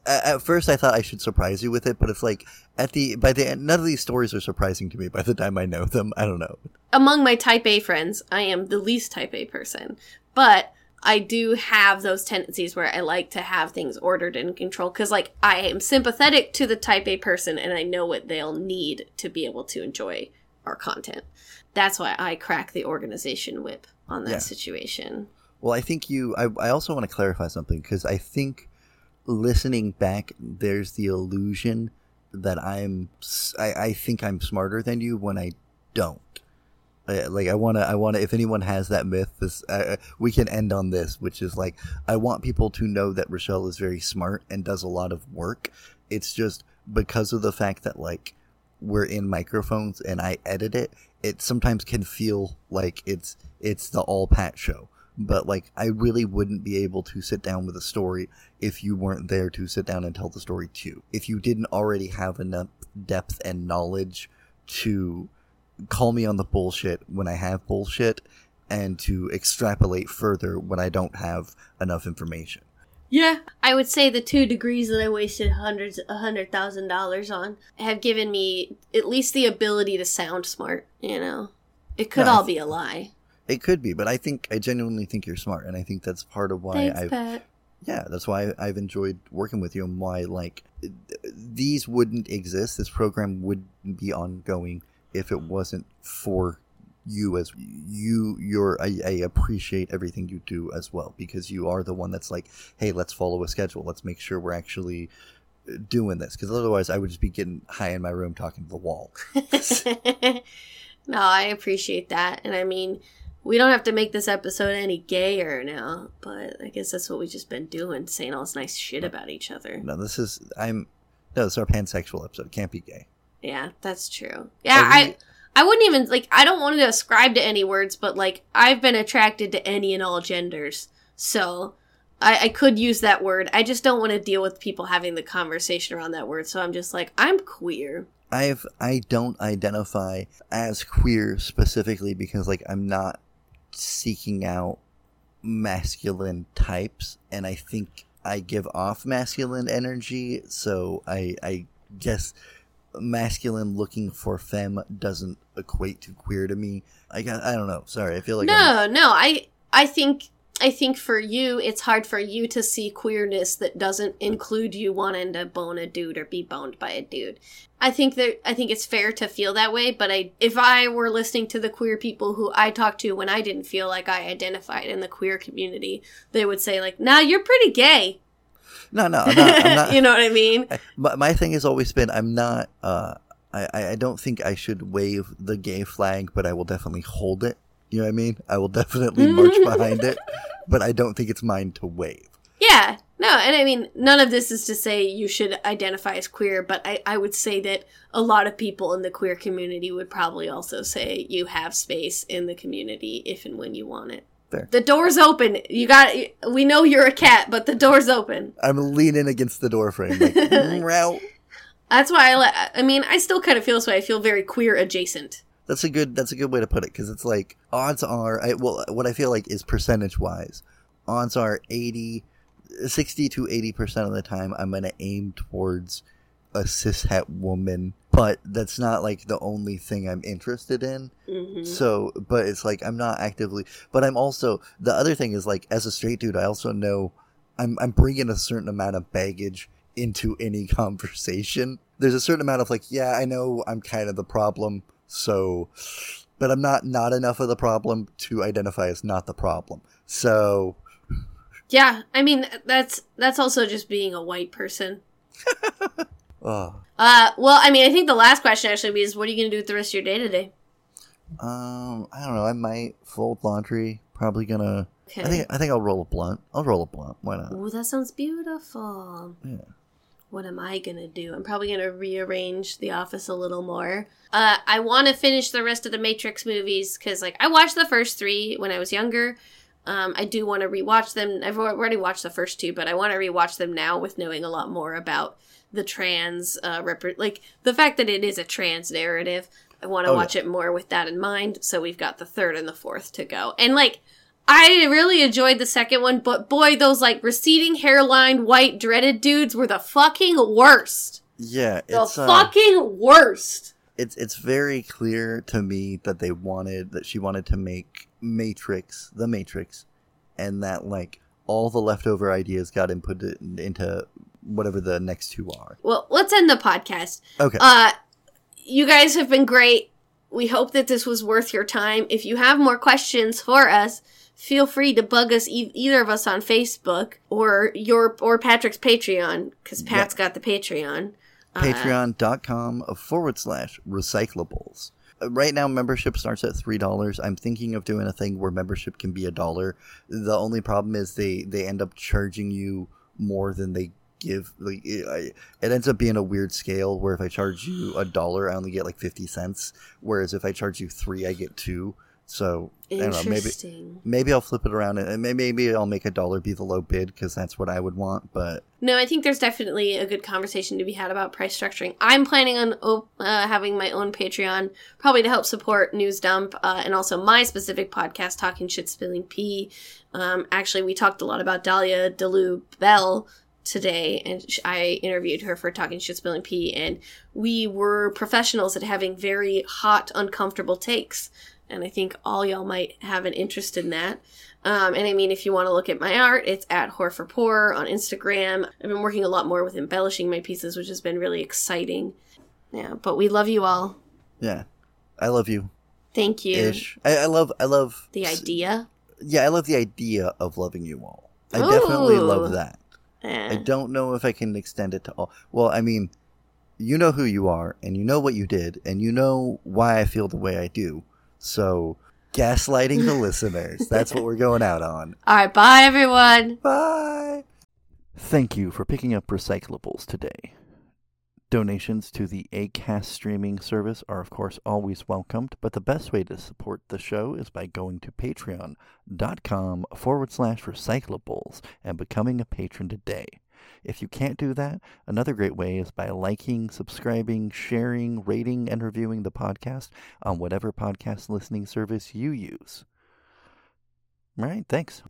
at, first, I thought I should surprise you with it, but it's like at the by the end, none of these stories are surprising to me by the time I know them. I don't know. Among my type A friends, I am the least type A person, but I do have those tendencies where I like to have things ordered and controlled because, like, I am sympathetic to the type A person and I know what they'll need to be able to enjoy our content. That's why I crack the organization whip on that Yeah. situation. Well, I think you. I, I also want to clarify something because I think listening back, there's the illusion that I'm—I think I'm smarter than you when I don't. I- Like I want to. I want to. If anyone has that myth, this uh, we can end on this, which is like I want people to know that Rochelle is very smart and does a lot of work. It's just because of the fact that like we're in microphones and I edit it, it sometimes can feel like it's it's the all Pat show. But like I really wouldn't be able to sit down with a story if you weren't there to sit down and tell the story too. If you didn't already have enough depth and knowledge to call me on the bullshit when I have bullshit and to extrapolate further when I don't have enough information. Yeah, I would say the two degrees that I wasted hundreds, a hundred thousand dollars on have given me at least the ability to sound smart. You know, it could No, all th- be a lie. It could be, but I think I genuinely think you're smart, and I think that's part of why Thanks, I've Pat. Yeah, that's why I've enjoyed working with you, and why like these wouldn't exist. This program wouldn't be ongoing if it wasn't for you as you. You're I, I appreciate everything you do as well because you are the one that's like, hey, let's follow a schedule. Let's make sure we're actually uh, doing this because otherwise I would just be getting high in my room talking to the wall. (laughs) no, I appreciate that, and I mean, we don't have to make this episode any gayer now, but I guess that's what we've just been doing, saying all this nice shit about each other. No, this is I'm no, this is our pansexual episode. It can't be gay. Yeah, that's true. Yeah, we- I I wouldn't even like I don't want to ascribe to any words, but like I've been attracted to any and all genders. So I, I could use that word. I just don't want to deal with people having the conversation around that word. So I'm just like, I'm queer. I've I don't identify as queer specifically because like I'm not seeking out masculine types and I think I give off masculine energy so I I guess masculine looking for femme doesn't equate to queer to me. I got I don't know. Sorry. I feel like I'm, no, no, I I think I think for you it's hard for you to see queerness that doesn't include you wanting to bone a dude or be boned by a dude. I think that I think it's fair to feel that way, but I if I were listening to the queer people who I talked to when I didn't feel like I identified in the queer community, they would say like, "Nah, you're pretty gay." No, no, I'm not, I'm (laughs) not you know what I mean? my, my thing has always been I'm not uh I, I I don't think I should wave the gay flag, but I will definitely hold it. You know what I mean? I will (laughs) definitely march behind it, but I don't think it's mine to wave. Yeah. No, and I mean, none of this is to say you should identify as queer, but I, I would say that a lot of people in the queer community would probably also say you have space in the community if and when you want it. There. The door's open. You got. We know you're a cat, but the door's open. I'm leaning against the door frame, like, (laughs) That's why I. I mean, I still kind of feel this way. I feel very queer adjacent. That's a good. That's a good way to put it because it's like odds are. I, well, what I feel like is percentage wise, odds are 80, 60 to eighty percent of the time I'm gonna aim towards a cishet woman, but that's not like the only thing I'm interested in. hmm So, but it's like I'm not actively. But I'm also the other thing is like as a straight dude, I also know I'm I'm bringing a certain amount of baggage into any (laughs) conversation. There's a certain amount of like, yeah, I know I'm kind of the problem, so, but I'm not not enough of the problem to identify as not the problem. So, Yeah, I mean that's that's also just being a white person. (laughs) uh, Uh, well, I mean, I think the last question actually is, what are you gonna do with the rest of your day today? um, I don't know. I might fold laundry. Probably gonna. Okay. I think I think I'll roll a blunt. I'll roll a blunt. Why not? Ooh, that sounds beautiful. Yeah. What am I gonna do? I'm probably gonna rearrange the office a little more. Uh, I want to finish the rest of the Matrix movies because, like, I watched the first three when I was younger. Um, I do want to rewatch them. I've already watched the first two, but I want to rewatch them now with knowing a lot more about the trans, uh, rep- like the fact that it is a trans narrative. I want to Oh, yeah. watch it more with that in mind. So we've got the third and the fourth to go, and like. I really enjoyed the second one, but boy, those like receding hairline, white, dreaded dudes were the fucking worst. Yeah, The it's uh, fucking worst. it's it's very clear to me that they wanted that she wanted to make Matrix the Matrix, and that like all the leftover ideas got input into whatever the next two are. Well, let's end the podcast. Okay, Uh, you guys have been great. We hope that this was worth your time. If you have more questions for us, feel free to bug us e- either of us on Facebook or your or Patrick's Patreon because Pat's got the Patreon. Uh, Patreon.com forward slash recyclables. Uh, Right now, membership starts at three dollars. I'm thinking of doing a thing where membership can be a dollar. The only problem is they they end up charging you more than they give. Like it, it ends up being a weird scale where if I charge you a dollar, I only get like fifty cents. Whereas if I charge you three, I get two. So I don't know. Maybe Interesting. maybe I'll flip it around and maybe I'll make a dollar be the low bid because that's what I would want. But No, I think there's definitely a good conversation to be had about price structuring. I'm planning on uh, having my own Patreon, probably to help support News Dump uh, and also my specific podcast, Talking Shit Spilling Pee. Um, actually, we talked a lot about Dahlia Delu Bell today, and I interviewed her for Talking Shit Spilling Pee, and we were professionals at having very hot, uncomfortable takes. And I think all y'all might have an interest in that. Um, and I mean, if you want to look at my art, it's at Whore for Poor on Instagram. I've been working a lot more with embellishing my pieces, which has been really exciting. Yeah, but we love you all. yeah, I love you. Thank you. Ish. I, I love. I love The idea. Yeah, I love the idea of loving you all. I definitely love that. I Eh. don't know if I can extend it to all. Well, I mean, you know who you are, and you know what you did, and you know why I feel the way I do. So, gaslighting the listeners. (laughs) That's what we're going out on. All right, bye, everyone. Bye. Thank you for picking up recyclables today. Donations to the ACAST streaming service are, of course, always welcomed, but the best way to support the show is by going to patreon.com forward slash recyclables and becoming a patron today. If you can't do that, another great way is by liking, subscribing, sharing, rating, and reviewing the podcast on whatever podcast listening service you use. All right, thanks.